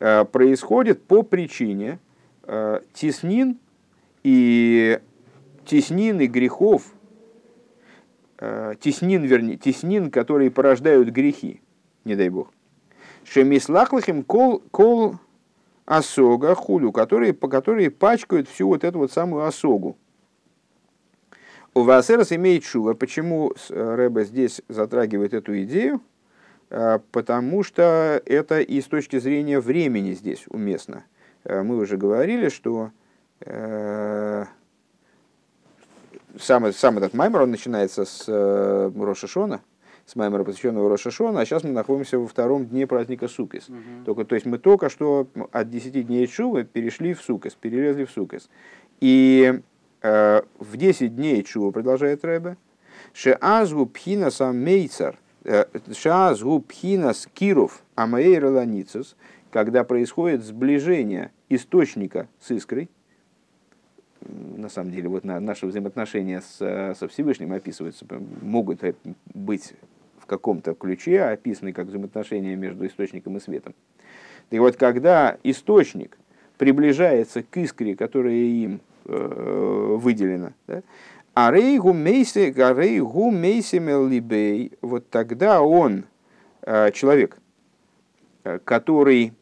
Э, происходит по причине э, теснин и теснин и грехов, теснин, вернее, теснин, которые порождают грехи, не дай бог. Шемислахлахим кол, кол осога, хулю, которые, по которые пачкают всю вот эту вот самую осогу. ובעשרת ימי תשובה. Почему э, Рэбе здесь затрагивает эту идею? Э, потому что это и с точки зрения времени здесь уместно. Э, мы уже говорили, что сам, сам этот маймер, он начинается с Рош а-Шона, с маймера, посвященного Рошашона, а сейчас мы находимся во втором дне праздника Сукис. Угу. Только, то есть мы только что от 10 дней Тшувы перешли в Сукис, перелезли в Сукис. И э, в 10 дней Чува, продолжает Рэбе, Шеазгу пхина сам мейцар, э, Шеазгу пхина скиров амаэйр когда происходит сближение источника с искрой, на самом деле, вот на, наши взаимоотношения с, со Всевышним описываются, могут быть в каком-то ключе описаны как взаимоотношения между источником и светом. Так вот, когда источник приближается к искре, которая им э, выделена, да, а рейгу мейси, а рейгу либей, вот тогда он, э, человек, э, который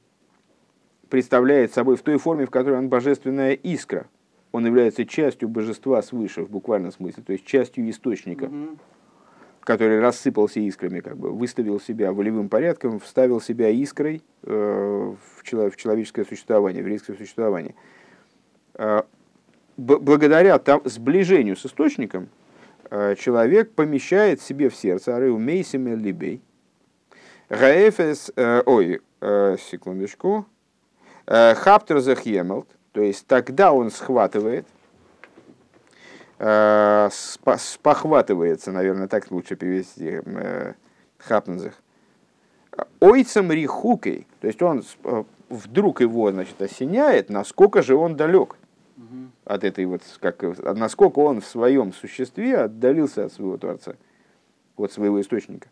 представляет собой в той форме, в которой он божественная искра, он является частью божества свыше в буквальном смысле, то есть частью источника, mm-hmm. который рассыпался искрами, как бы выставил себя волевым порядком, вставил себя искрой э, в, чело- в человеческое существование, в еврейское существование. Э, благодаря там, сближению с источником э, человек помещает себе в сердце арeu мейсиме либей, гаэфес, э, ой, э, секундочку, э, хаптер захемелт, то есть тогда он схватывает, э, спохватывается, наверное, так лучше перевести э, хапнзах, ойцем рихукой, то есть он вдруг его значит, осеняет, насколько же он далек от этой вот, как, насколько он в своем существе отдалился от своего Творца, от своего источника.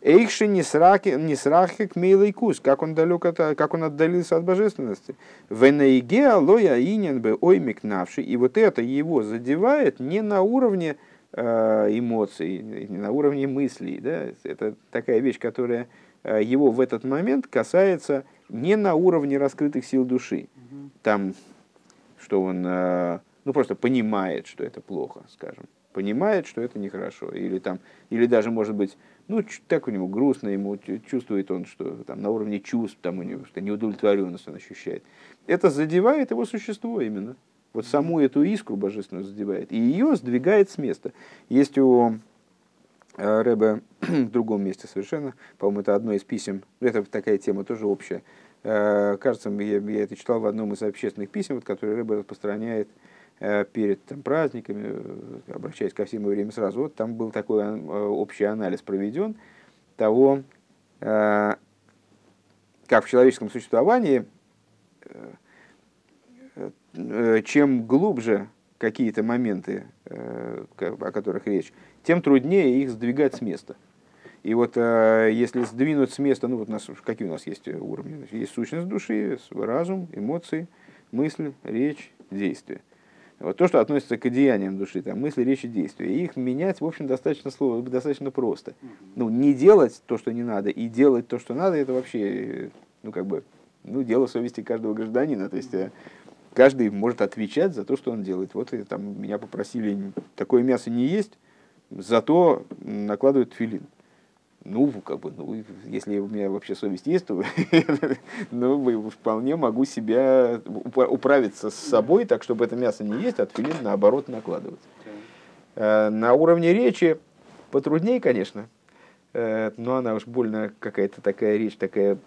Эйхши не срахи к милый кус, как он далек от, как он отдалился от божественности. Венейге алоя инин бы оймик навши. И вот это его задевает не на уровне э, эмоций, не на уровне мыслей. Да? Это такая вещь, которая э, его в этот момент касается не на уровне раскрытых сил души. Там, что он э, ну, просто понимает, что это плохо, скажем. Понимает, что это нехорошо. Или, там, или даже, может быть, ну, так у него грустно, ему чувствует он, что там на уровне чувств там у него что неудовлетворенность он ощущает. Это задевает его существо именно. Вот саму эту искру божественную задевает. И ее сдвигает с места. Есть у э, Рэбе в другом месте совершенно, по-моему, это одно из писем, это такая тема тоже общая. Э, кажется, я, я это читал в одном из общественных писем, вот, которые Рэбе распространяет перед там, праздниками, э, обращаясь ко всему время сразу, вот там был такой э, общий анализ проведен того, как в человеческом существовании, чем глубже какие-то моменты, о которых речь, тем труднее их сдвигать с места. И вот если сдвинуть с места, ну вот у нас, какие у нас есть уровни? Есть сущность души, разум, эмоции, мысль, речь, действие. Вот то, что относится к деяниям души, там, мысли, речи, действия. их менять, в общем, достаточно, слово, достаточно просто. Ну, не делать то, что не надо, и делать то, что надо, это вообще, ну, как бы, ну, дело совести каждого гражданина. То есть, э, каждый может отвечать за то, что он делает. Вот и, там, меня попросили такое мясо не есть, зато накладывают филин ну, как бы, ну, если у меня вообще совесть есть, то ну, вполне могу себя управиться с собой, так, чтобы это мясо не есть, а тфилин, наоборот, накладывать. Э, на уровне речи потруднее, конечно, э, но она уж больно какая-то такая речь, такая,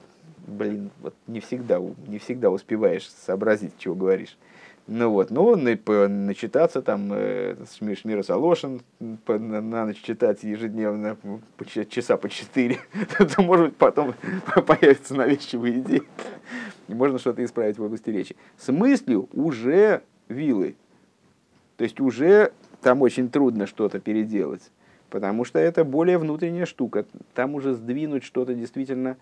блин, вот не всегда, не всегда успеваешь сообразить, чего говоришь. Ну вот, ну, начитаться там э, Шмира Салошин, на, на ночь читать ежедневно по, часа по четыре, то, может быть, потом появятся навязчивые идеи, и можно что-то исправить в области речи. С мыслью уже вилы, то есть уже там очень трудно что-то переделать, потому что это более внутренняя штука, там уже сдвинуть что-то действительно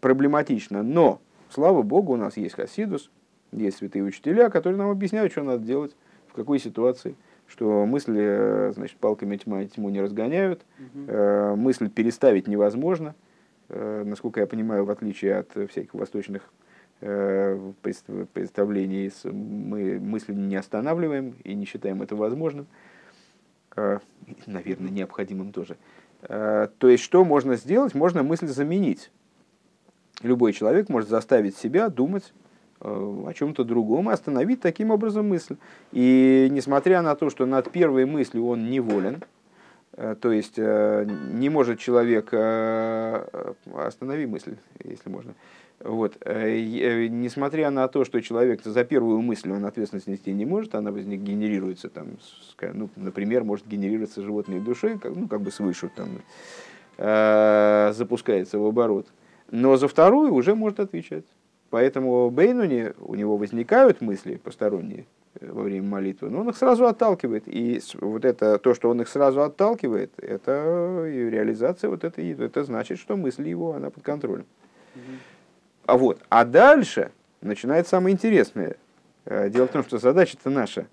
проблематично. Но, слава богу, у нас есть Хасидус, есть святые учителя, которые нам объясняют, что надо делать, в какой ситуации, что мысли, э, значит, палками тьма, тьму не разгоняют, угу. мысль переставить невозможно, э, насколько я понимаю, в отличие от всяких восточных представлений, мы мысли не останавливаем и не считаем это возможным, наверное, необходимым тоже. То есть, что можно сделать? Можно мысль заменить. Любой человек может заставить себя думать о чем-то другом остановить таким образом мысль. И несмотря на то, что над первой мыслью он неволен, э, то есть э, не может человек остановить мысль, если можно. Вот. Несмотря на то, что человек за первую мысль он ответственность нести не может, она возник, генерируется, там, ну, например, может генерироваться животной душой, ну, как бы свыше, там, запускается в оборот. Но за вторую уже может отвечать. Поэтому Бейнуни, у него возникают мысли посторонние э, во время молитвы, но он их сразу отталкивает. И вот это, то, что он их сразу отталкивает, это реализация вот этой, это значит, что мысль его, она под контролем. А вот, а дальше начинается самое интересное. Э, дело в том, что задача-то наша,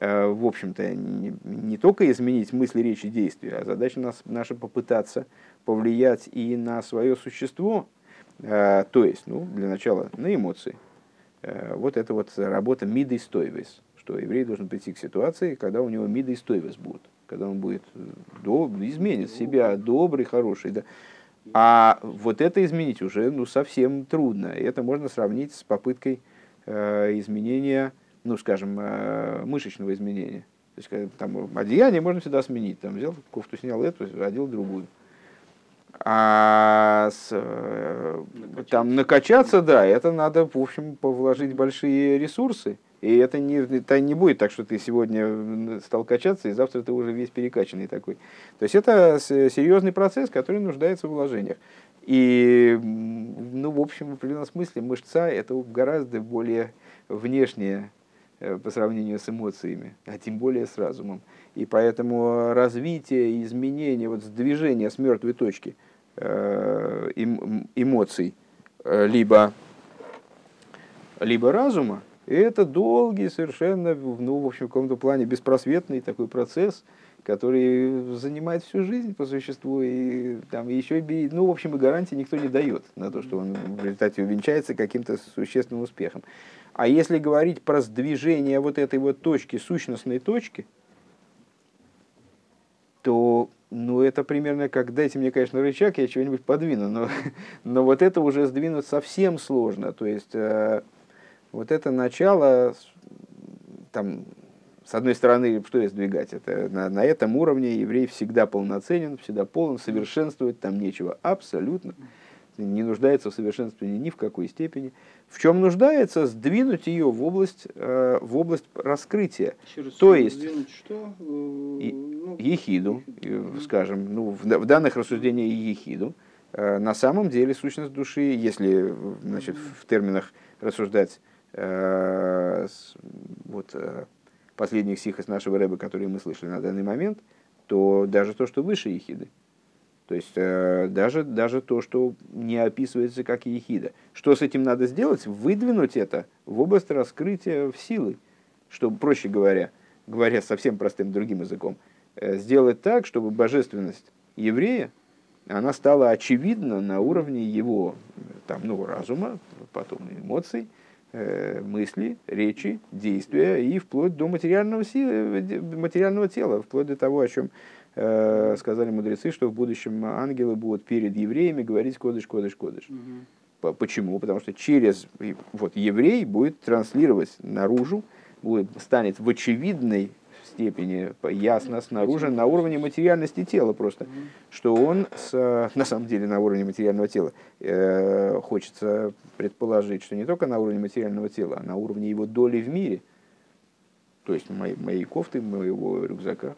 э, в общем-то, не, не только изменить мысли, речи, действия, а задача нас, наша попытаться повлиять и на свое существо, то есть, ну, для начала, на эмоции. Э, вот это вот работа миды стойвес, что еврей должен прийти к ситуации, когда у него миды стойвес будут, когда он будет э, доб, изменит себя, добрый, хороший. Да. А вот это изменить уже ну, совсем трудно. И это можно сравнить с попыткой э, изменения, ну, скажем, э, мышечного изменения. То есть, там, одеяние можно всегда сменить. Там, взял кофту, снял эту, одел другую. А с, э, накачаться. там накачаться, да, это надо, в общем, вложить большие ресурсы. И это не, это не будет так, что ты сегодня стал качаться, и завтра ты уже весь перекачанный такой. То есть это серьезный процесс, который нуждается в вложениях. И, ну, в общем, в определенном смысле мышца – это гораздо более внешнее э, по сравнению с эмоциями, а тем более с разумом. И поэтому развитие, изменение, вот движение с мертвой точки э, эмоций, э, либо, либо разума, это долгий, совершенно, ну, в общем, в каком-то плане беспросветный такой процесс – который занимает всю жизнь по существу, и там еще ну, в общем, и гарантии никто не дает на то, что он в результате увенчается каким-то существенным успехом. А если говорить про сдвижение вот этой вот точки, сущностной точки, то ну, это примерно как дайте мне, конечно, рычаг, я чего-нибудь подвину, но, но вот это уже сдвинуть совсем сложно. То есть э, вот это начало, там, с одной стороны, что сдвигать? Это на, на этом уровне еврей всегда полноценен, всегда полон, совершенствовать там нечего абсолютно. Не нуждается в совершенствовании ни в какой степени. В чем нуждается? Сдвинуть ее в область, э, в область раскрытия. раз, То есть, что? И, ну, ехиду, ехиду, скажем, ну, в, в данных рассуждениях ехиду. Э, на самом деле сущность души, если значит, в терминах рассуждать э, вот, э, последних стих из нашего рэба, которые мы слышали на данный момент, то даже то, что выше ехиды, то есть э, даже, даже то, что не описывается как ехида. Что с этим надо сделать? Выдвинуть это в область раскрытия в силы. Что, проще говоря, говоря совсем простым другим языком, э, сделать так, чтобы божественность еврея, она стала очевидна на уровне его там, ну, разума, потом эмоций, Э, мысли, речи, действия и вплоть до материального, силы, материального тела, вплоть до того, о чем сказали мудрецы, что в будущем ангелы будут перед евреями говорить кодыш, кодыш, кодыш. Угу. Почему? Потому что через вот еврей будет транслировать наружу, будет, станет в очевидной степени ясно снаружи на уровне материальности тела просто, что он с, на самом деле на уровне материального тела э, хочется предположить, что не только на уровне материального тела, а на уровне его доли в мире, то есть моей, моей кофты, моего рюкзака,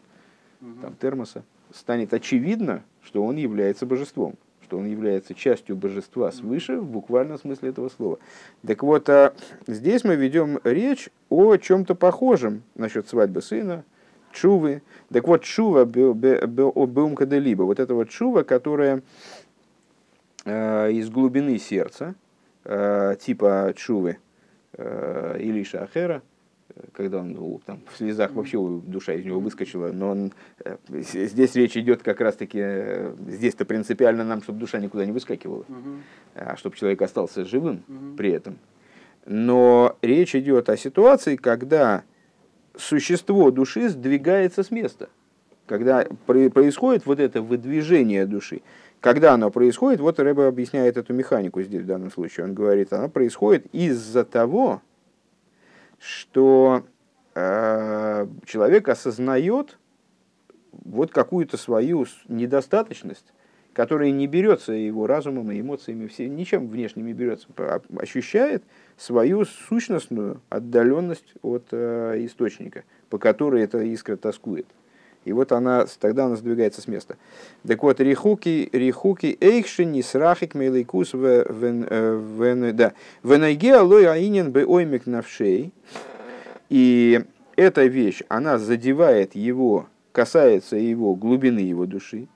там, термоса, станет очевидно, что он является божеством что он является частью божества свыше в буквальном смысле этого слова. Так вот, а здесь мы ведем речь о чем-то похожем насчет свадьбы сына, чувы. Так вот, чува либо вот это вот чува, которая э, из глубины сердца, э, типа чувы э, Илиша Ахера, когда он ну, там, в слезах вообще душа из него выскочила, но он, э, здесь речь идет как раз-таки, э, здесь-то принципиально нам, чтобы душа никуда не выскакивала, а чтобы человек остался живым при этом. Но речь идет о ситуации, когда существо души сдвигается с места. Когда происходит вот это выдвижение души. Когда оно происходит, вот Рэба объясняет эту механику здесь в данном случае. Он говорит, оно происходит из-за того, что э, человек осознает вот какую-то свою недостаточность, которая не берется его разумом и эмоциями, все, ничем внешним не берется, а ощущает свою сущностную отдаленность от э, источника, по которой эта искра тоскует. И вот она, тогда она сдвигается с места. Так вот, рихуки, рихуки эйхшини срахик мейлейкус вен, э, да, венайге алой аинен бы оймик навшей. И эта вещь, она задевает его, касается его глубины его души.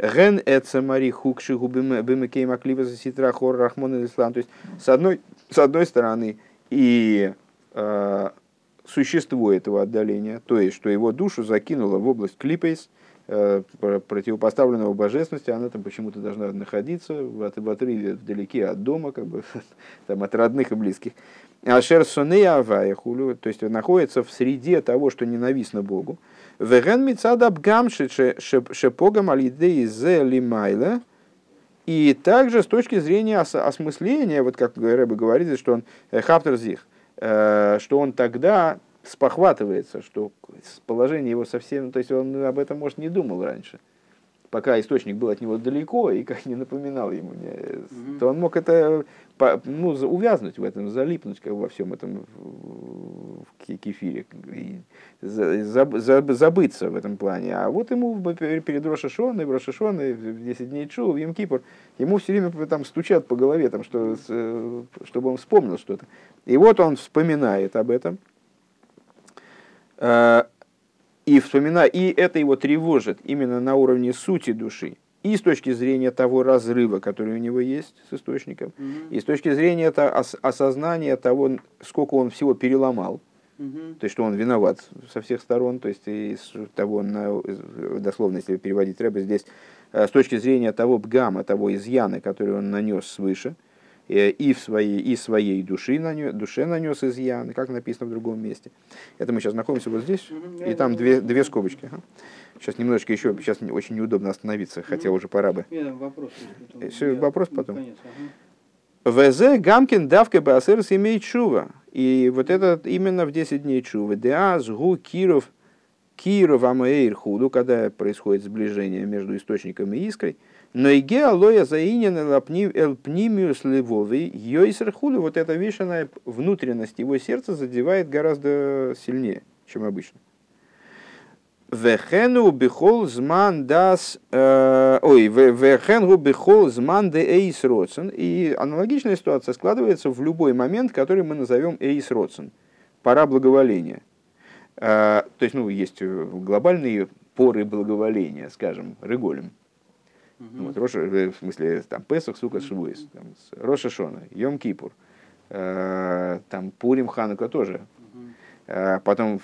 Ген эцамари хукши бимекей маклива за ситра хор рахмон ислам. То есть, с одной, с одной стороны, и э, существо этого отдаления, то есть, что его душу закинуло в область клипейс, э, противопоставленного божественности, она там почему-то должна находиться в, отрыве вдалеке от дома, как бы, там, от родных и близких. Ашер сонея аваяхулю, то есть находится в среде того, что ненавистно Богу. Веген мицадаб шепогам алидей зе лимайла. И также с точки зрения осмысления, вот как Рэбе говорит, что он э, хаптерзих, что он тогда спохватывается, что положение его совсем, то есть он об этом, может, не думал раньше, пока источник был от него далеко и как не напоминал ему, mm-hmm. то он мог это ну, увязнуть в этом, залипнуть как во всем этом, кефире, и забыться в этом плане. А вот ему перед Рошашоной, в Рошашоной, в 10 дней Чу, в Емкипур, ему все время там стучат по голове, там, что, чтобы он вспомнил что-то. И вот он вспоминает об этом, э, и вспоминает, и это его тревожит именно на уровне сути души и с точки зрения того разрыва, который у него есть с источником, mm-hmm. и с точки зрения это осознания того, сколько он всего переломал, mm-hmm. то есть что он виноват со всех сторон, то есть из того, на, дословно, если переводить рэба здесь, э, с точки зрения того бгама, того изъяна, который он нанес свыше, Э, и в своей, и своей души нанес, душе нанес изъян, как написано в другом месте. Это мы сейчас находимся вот здесь, и там две, две скобочки. Сейчас немножечко еще, сейчас очень неудобно остановиться, хотя уже пора бы. Вопрос, Все, вопрос потом. ВЗ Гамкин давка Басерс имеет чува. И вот это именно в 10 дней чува. Деаз гу киров киров амаэйр худу, когда происходит сближение между источником и искрой – но и геалоя заинен элпнимиус левовый, йойсер худу, вот эта вещь, она внутренность его сердца задевает гораздо сильнее, чем обычно. Вехену бихол зман дас... Э, ой, вехену бихол зман де эйс родсен. И аналогичная ситуация складывается в любой момент, который мы назовем эйс родсен. Пора благоволения. Э, то есть, ну, есть глобальные поры благоволения, скажем, Угу. Вот, Роша, э, в смысле, там, Песах, Сука, Швуис, там, Роша Шона, Йом Кипур, э, там, Пурим, Ханука тоже. Э, потом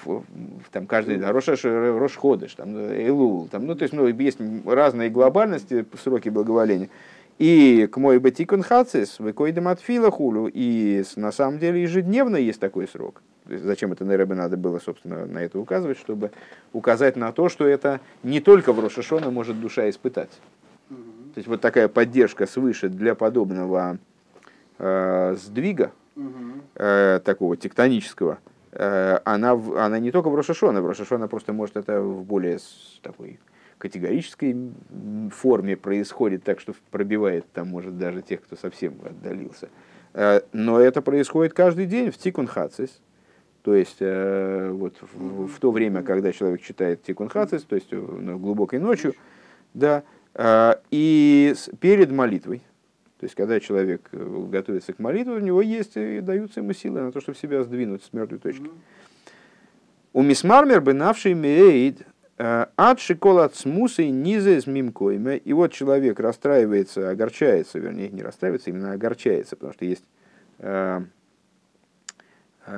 там каждый да, Рош, Рош Ходыш, там, Элул, там, ну, то есть, ну, есть разные глобальности, сроки благоволения. И к мой батикон хацис, выкойдем от хулу, и на самом деле ежедневно есть такой срок. Зачем это Неребе надо было, собственно, на это указывать, чтобы указать на то, что это не только в Рошашона может душа испытать. То есть вот такая поддержка свыше для подобного э, сдвига, э, такого тектонического, э, она, она не только в Рошашона, в Рошашона просто может это в более такой категорической форме происходит, так что пробивает там, может, даже тех, кто совсем отдалился. Э, но это происходит каждый день в Тикун Хацис, то есть э, вот в, в то время, когда человек читает Тикун Хацис, то есть ну, глубокой ночью, да, и перед молитвой, то есть когда человек э, готовится к молитве, у него есть и даются ему силы на то, чтобы себя сдвинуть с мертвой точки. У мисмармер бы навший меид э, от шикола цмусы низе с мимкоиме. И вот человек расстраивается, огорчается, вернее, не расстраивается, именно огорчается, потому что есть, э,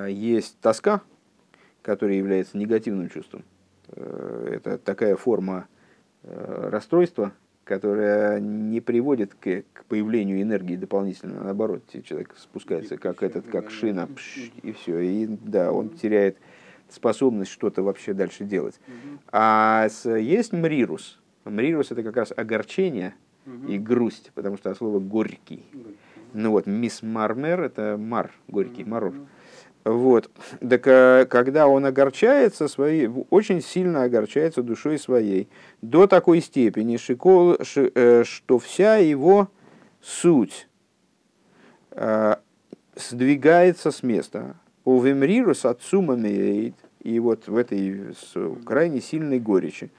есть тоска, которая является негативным чувством. Это такая форма расстройства, которая не приводит к, к появлению энергии дополнительно, наоборот, человек спускается как этот, как шина, пш, и все, и да, он теряет способность что-то вообще дальше делать. А есть мрирус. Мрирус это как раз огорчение и грусть, потому что слово горький. Ну вот, мисс Мармер это мар, горький, марор. Вот. Так э, когда он огорчается своей, очень сильно огорчается душой своей, до такой степени, шикол, э, что вся его суть э, сдвигается с места. У Вемрирус отцума и вот в этой крайне сильной горечи.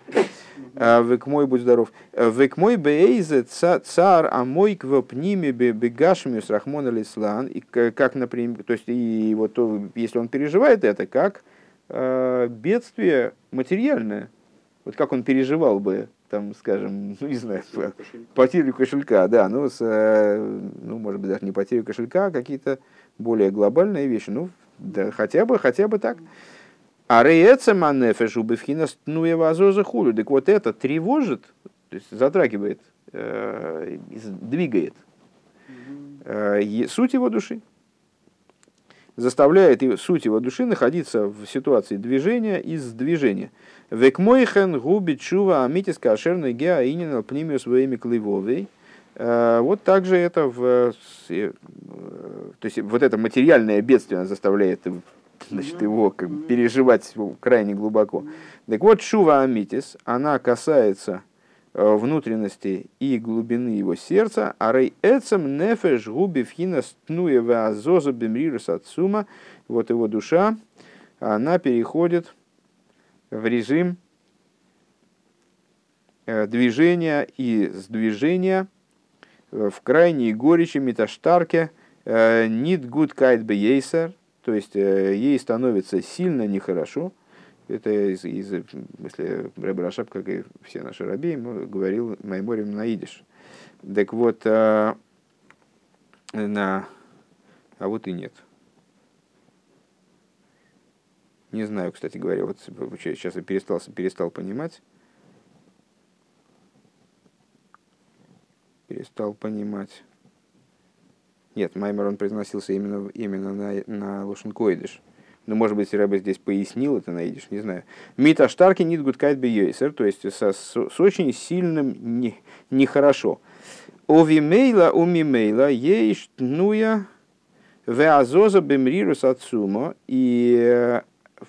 А, век мой, будь здоров. Век мой бейзе цар а мой квопними бегашми с рахмон алислан. И как, например, то есть, и вот если он переживает это, как э, бедствие материальное. Вот как он переживал бы, там, скажем, ну, не знаю, потерю кошелька, да, ну, с, э, ну, может быть, даже не потерю кошелька, а какие-то более глобальные вещи, ну, да, хотя бы, хотя бы так. А рейца манефеш убывхина стнуя вазоза хулю. Так вот это тревожит, то есть затрагивает, э, двигает э, суть его души. Заставляет его, суть его души находиться в ситуации движения из движения. Векмойхен губи чува амитис кашерный геа инина пнимию своими клывовой. Э, вот также это в, то есть вот это материальное бедствие заставляет значит, его как бы, переживать крайне глубоко. Так вот, Шува Амитис, она касается э, внутренности и глубины его сердца, а рей эцем нефеш губи фхина стнуева азоза бемрирус отсума, вот его душа, она переходит в режим э, движения и сдвижения в крайней горечи меташтарке нит гуд кайт бейсер, то есть ей становится сильно нехорошо. Это из, из если Рэб Рашаб, как и все наши раби, говорил Майморим на идиш. Так вот, на, а вот и нет. Не знаю, кстати говоря, вот сейчас я перестал, перестал понимать. Перестал понимать. Нет, Маймер он произносился именно, именно на, на Лошен Койдыш. Но, может быть, Рэбе здесь пояснил это, найдешь, не знаю. Мита штарки нит гудкайт бейсер, то есть со, с, с очень сильным не, нехорошо. Овимейла умимейла ейш нуя веазоза бемрирус отсумо. И э,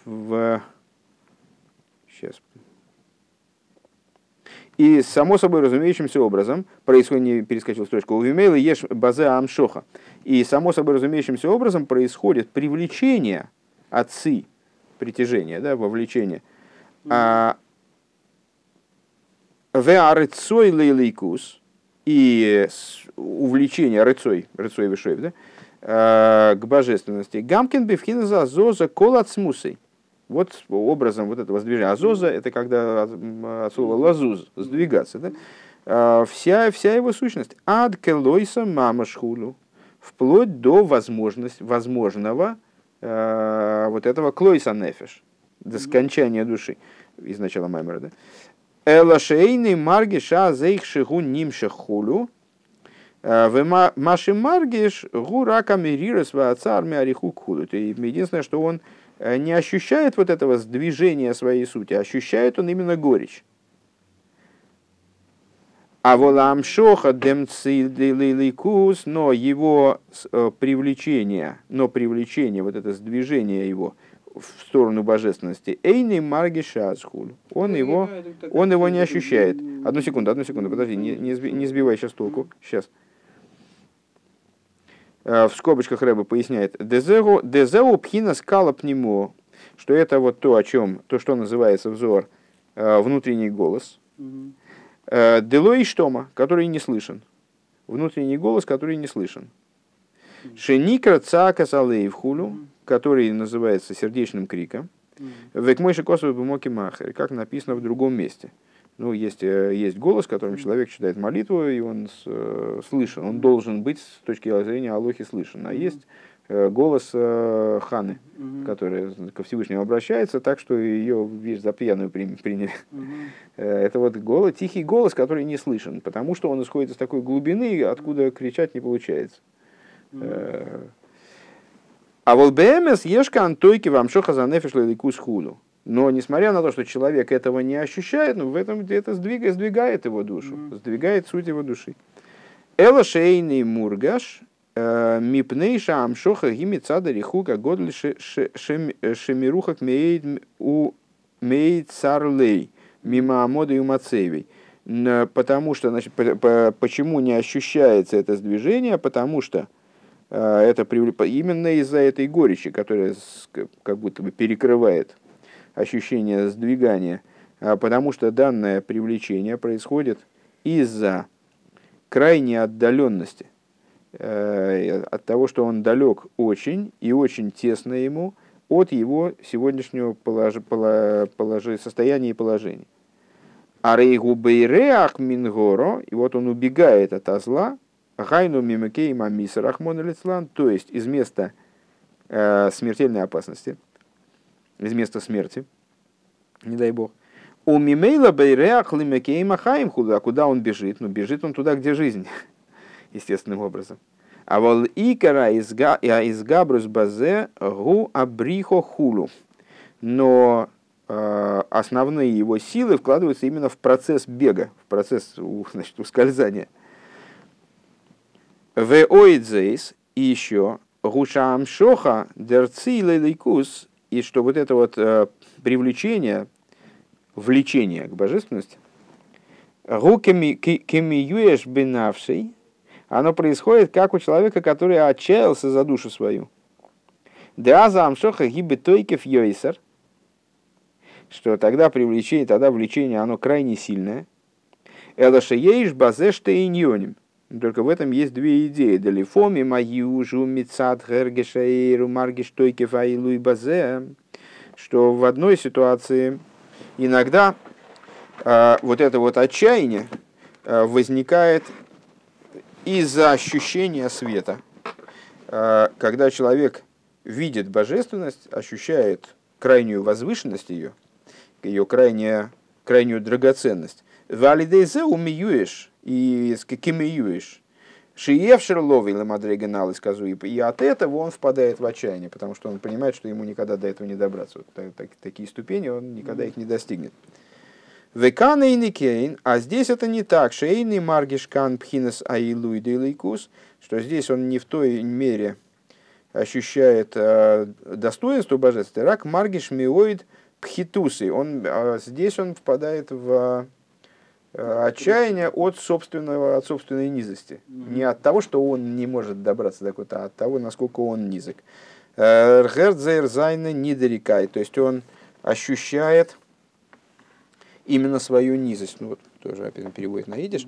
в... Сейчас. И само собой разумеющимся образом происходит, не перескочил строчку, у Вимейла ешь базе амшоха. И само собой разумеющимся образом происходит привлечение отцы, притяжение, да, вовлечение. А, в арыцой лейлейкус и увлечение рыцой, рыцой вишоев, да, Э, к божественности. Гамкин бифхина за азоза кол от смусой. Вот образом вот этого сдвижения. Азоза это когда от слова лазуз, сдвигаться. Да? Э, вся, вся его сущность. Ад келойса мамашхулу. Вплоть до возможности, возможного э, вот этого клойса нефеш. До скончания души. Из начала Маймера. Да? Элашейный марги ша зейх шигу нимших хулю. Э, Маши Маргиш гурака мирирос царми ариху кхулут. И единственное, что он не ощущает вот этого сдвижения своей сути, ощущает он именно горечь. А волам шоха демцилиликус, но его э, привлечение, но привлечение, вот это сдвижение его в сторону божественности, эйни марги. Он его, он его не ощущает. Одну секунду, одну секунду, подожди, не, не сбивай сейчас толку. Сейчас. Э, в скобочках Рэба поясняет, дезеу пхина скала пнемо, что это вот то, о чем, то, что называется взор, э, внутренний голос. Э, Дело и штома, который не слышен. Внутренний голос, который не слышен. Шеникра цака в хулю, который называется сердечным криком. Векмойши косовый бумоки махер, как написано в другом месте. Ну, есть, э, есть голос, которым человек читает молитву, и он э, слышен. Он должен быть с точки зрения Алохи слышен. А есть э, голос Ханы, которая ко Всевышнему обращается, так что ее, видишь, за пьяную приняли. Это вот голос, тихий голос, который не слышен, потому что он исходит из такой глубины, откуда кричать не получается. А вот БМС ешка антойки вам шоха за нефиш худу. Но несмотря на то, что человек этого не ощущает, ну, в этом это сдвигает, сдвигает его душу, mm-hmm. сдвигает суть его души. Эла шейный мургаш э, мипнейша амшоха гими цада рихука годли шемирухак меид у меид царлей мимо амода и умацевей. Потому что, значит, почему не ощущается это сдвижение? Потому что э, это именно из-за этой горечи, которая как будто бы перекрывает ощущение сдвигания, а потому что данное привлечение происходит из-за крайней отдаленности, э, от того, что он далек очень и очень тесно ему от его сегодняшнего полож... полож... состояния и положения. А рейгу бейреах мингоро, и вот он убегает от зла, гайну мимекей мамиса рахмон то есть из места э, смертельной опасности – из места смерти, не дай бог. У Мимейла Бейреах Лимекейма Хаим Худа, куда он бежит? Ну, бежит он туда, где жизнь, естественным образом. А вол икара из Габрус Базе Гу Абрихо Хулу. Но э, основные его силы вкладываются именно в процесс бега, в процесс значит, ускользания. В Оидзейс и еще Гушам Шоха Дерци Лейкус и что вот это вот э, привлечение, влечение к божественности, кемиюеш бенавший, оно происходит как у человека, который отчаялся за душу свою. Деаза амшоха гибе тойкев йойсер, что тогда привлечение, тогда влечение, оно крайне сильное. Элаша ейш базешта иньоним. Только в этом есть две идеи. Далифоми маюжу мицат гергешаиру маргиш тойкев айлу и базе. Что в одной ситуации иногда э, вот это вот отчаяние э, возникает из-за ощущения света. Э, когда человек видит божественность, ощущает крайнюю возвышенность ее, ее крайняя, крайнюю драгоценность. Валидейзе умиюешь и с каким июешь. Шиевшер ловил мадрегенал из Казуипа. И от этого он впадает в отчаяние, потому что он понимает, что ему никогда до этого не добраться. Вот так, так, такие ступени он никогда их не достигнет. וכאן אינו כן, а здесь это не так. שאינו מרגיש כאן בחינת העילוי что здесь он не в той мере ощущает э, достоинство божества. רק מרגיש מאוד פחיתותו. Он, э, здесь он впадает в отчаяние от, собственного, от собственной низости. Не от того, что он не может добраться до какого-то, а от того, насколько он низок. ער הערט זייער זיין נידעריקייט. То есть он ощущает именно свою низость. Ну вот тоже опять переводит на идиш.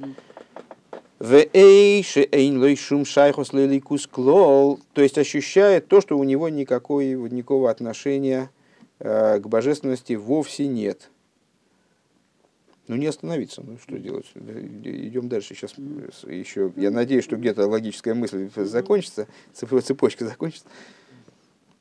То есть ощущает то, что у него никакой, никакого отношения э, к божественности вовсе нет. Ну не остановиться, ну что делать? Идем дальше. Сейчас еще, я надеюсь, что где-то логическая мысль закончится, цепочка закончится.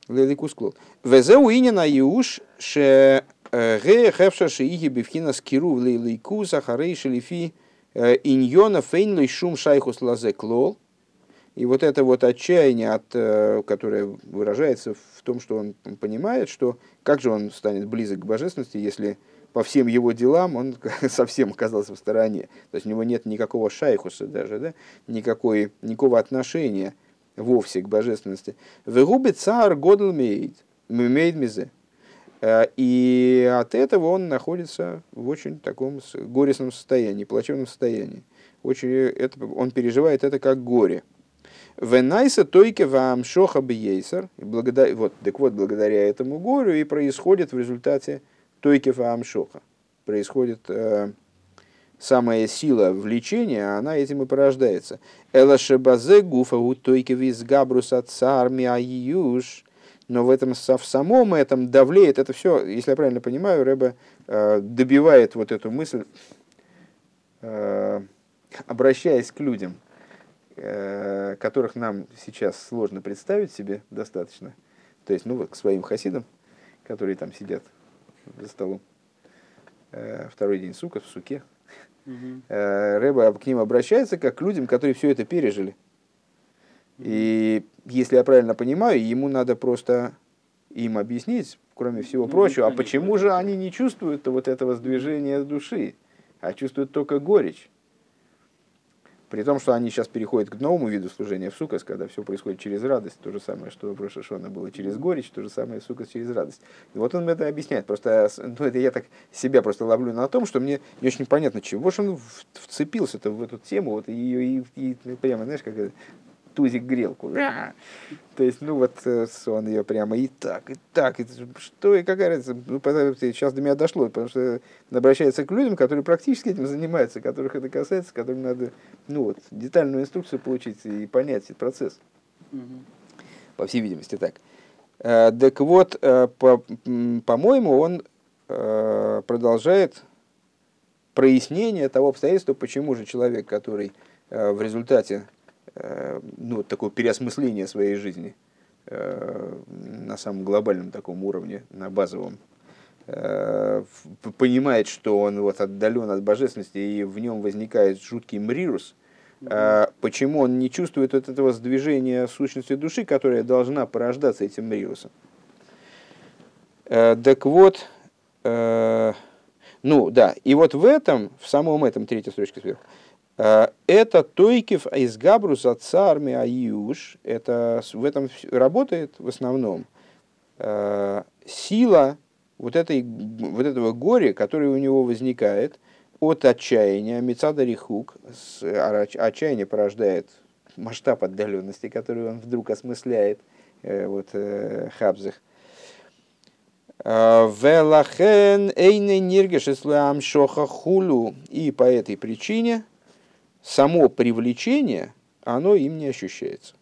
Леликус клол. Везеу инина юш ше э, ге хевша шииги бифхина скиру лейкуса харей шелифи Э, иньона фейнлой шум шайхус лазе клол. И вот это вот отчаяние, от, э, которое выражается в том, что он понимает, что как же он станет близок к божественности, если по всем его делам он совсем оказался в стороне. То есть у него нет никакого шайхуса даже, да? Никакой, никакого отношения вовсе к божественности. Вегубит цар годл мейд. Э, и от этого он находится в очень таком горестном состоянии, плачевном состоянии. Очень это, он переживает это как горе. Венайса тойке вам шоха бейсер. Вот, так вот, благодаря этому горю и происходит в результате тойке вам шоха. Происходит э, самая сила влечения, она этим и порождается. Эла шебазе гуфа у тойке виз габруса цар миаюш но в, этом, в самом этом давлеет, это все, если я правильно понимаю, Рэбе э, добивает вот эту мысль, э, обращаясь к людям, э, которых нам сейчас сложно представить себе достаточно, то есть, ну к своим хасидам, которые там сидят за столом, второй день сука в суке, угу. Рэба к ним обращается как к людям, которые все это пережили. И если я правильно понимаю, ему надо просто им объяснить, кроме всего ну, прочего, а почему же они не чувствуют вот этого сдвижения души, а чувствуют только горечь. При том, что они сейчас переходят к новому виду служения в сукас, когда все происходит через радость, то же самое, что в Рошашона было через горечь, то же самое в сукас через радость. И вот он это объясняет. Просто ну, это я так себя просто ловлю на том, что мне не очень понятно, чего же он вцепился-то в эту тему, вот ее и, и, и прямо, знаешь, как тузик грелку. То есть, ну вот э, он ее прямо и так, и так, и что, и какая разница. Ну, сейчас до меня дошло, потому что он обращается к людям, которые практически этим занимаются, которых это касается, которым надо, ну вот, детальную инструкцию получить и понять этот процесс. По всей видимости, так. Э, так вот, э, по, по-моему, он продолжает прояснение того обстоятельства, почему же человек, который в результате Э, ну, такое переосмысление своей жизни э, на самом глобальном таком уровне, на базовом, э, понимает, что он вот отдален от божественности, и в нем возникает жуткий мрирус, почему он не чувствует вот этого сдвижения сущности души, которая должна порождаться этим мрирусом. Так вот, ну да, и вот в этом, в самом этом, третьей строчке сверху, Э, это Тойкев из Габруса царми Аюш. Это в этом работает в основном э, сила вот, этой, вот этого горя, которое у него возникает от отчаяния, Мецада Рихук, отчаяние порождает масштаб отдаленности, который он вдруг осмысляет, вот, хабзах. Велахен эйне ниргешеслам шоха хулу. И по этой причине само привлечение, оно им не ощущается.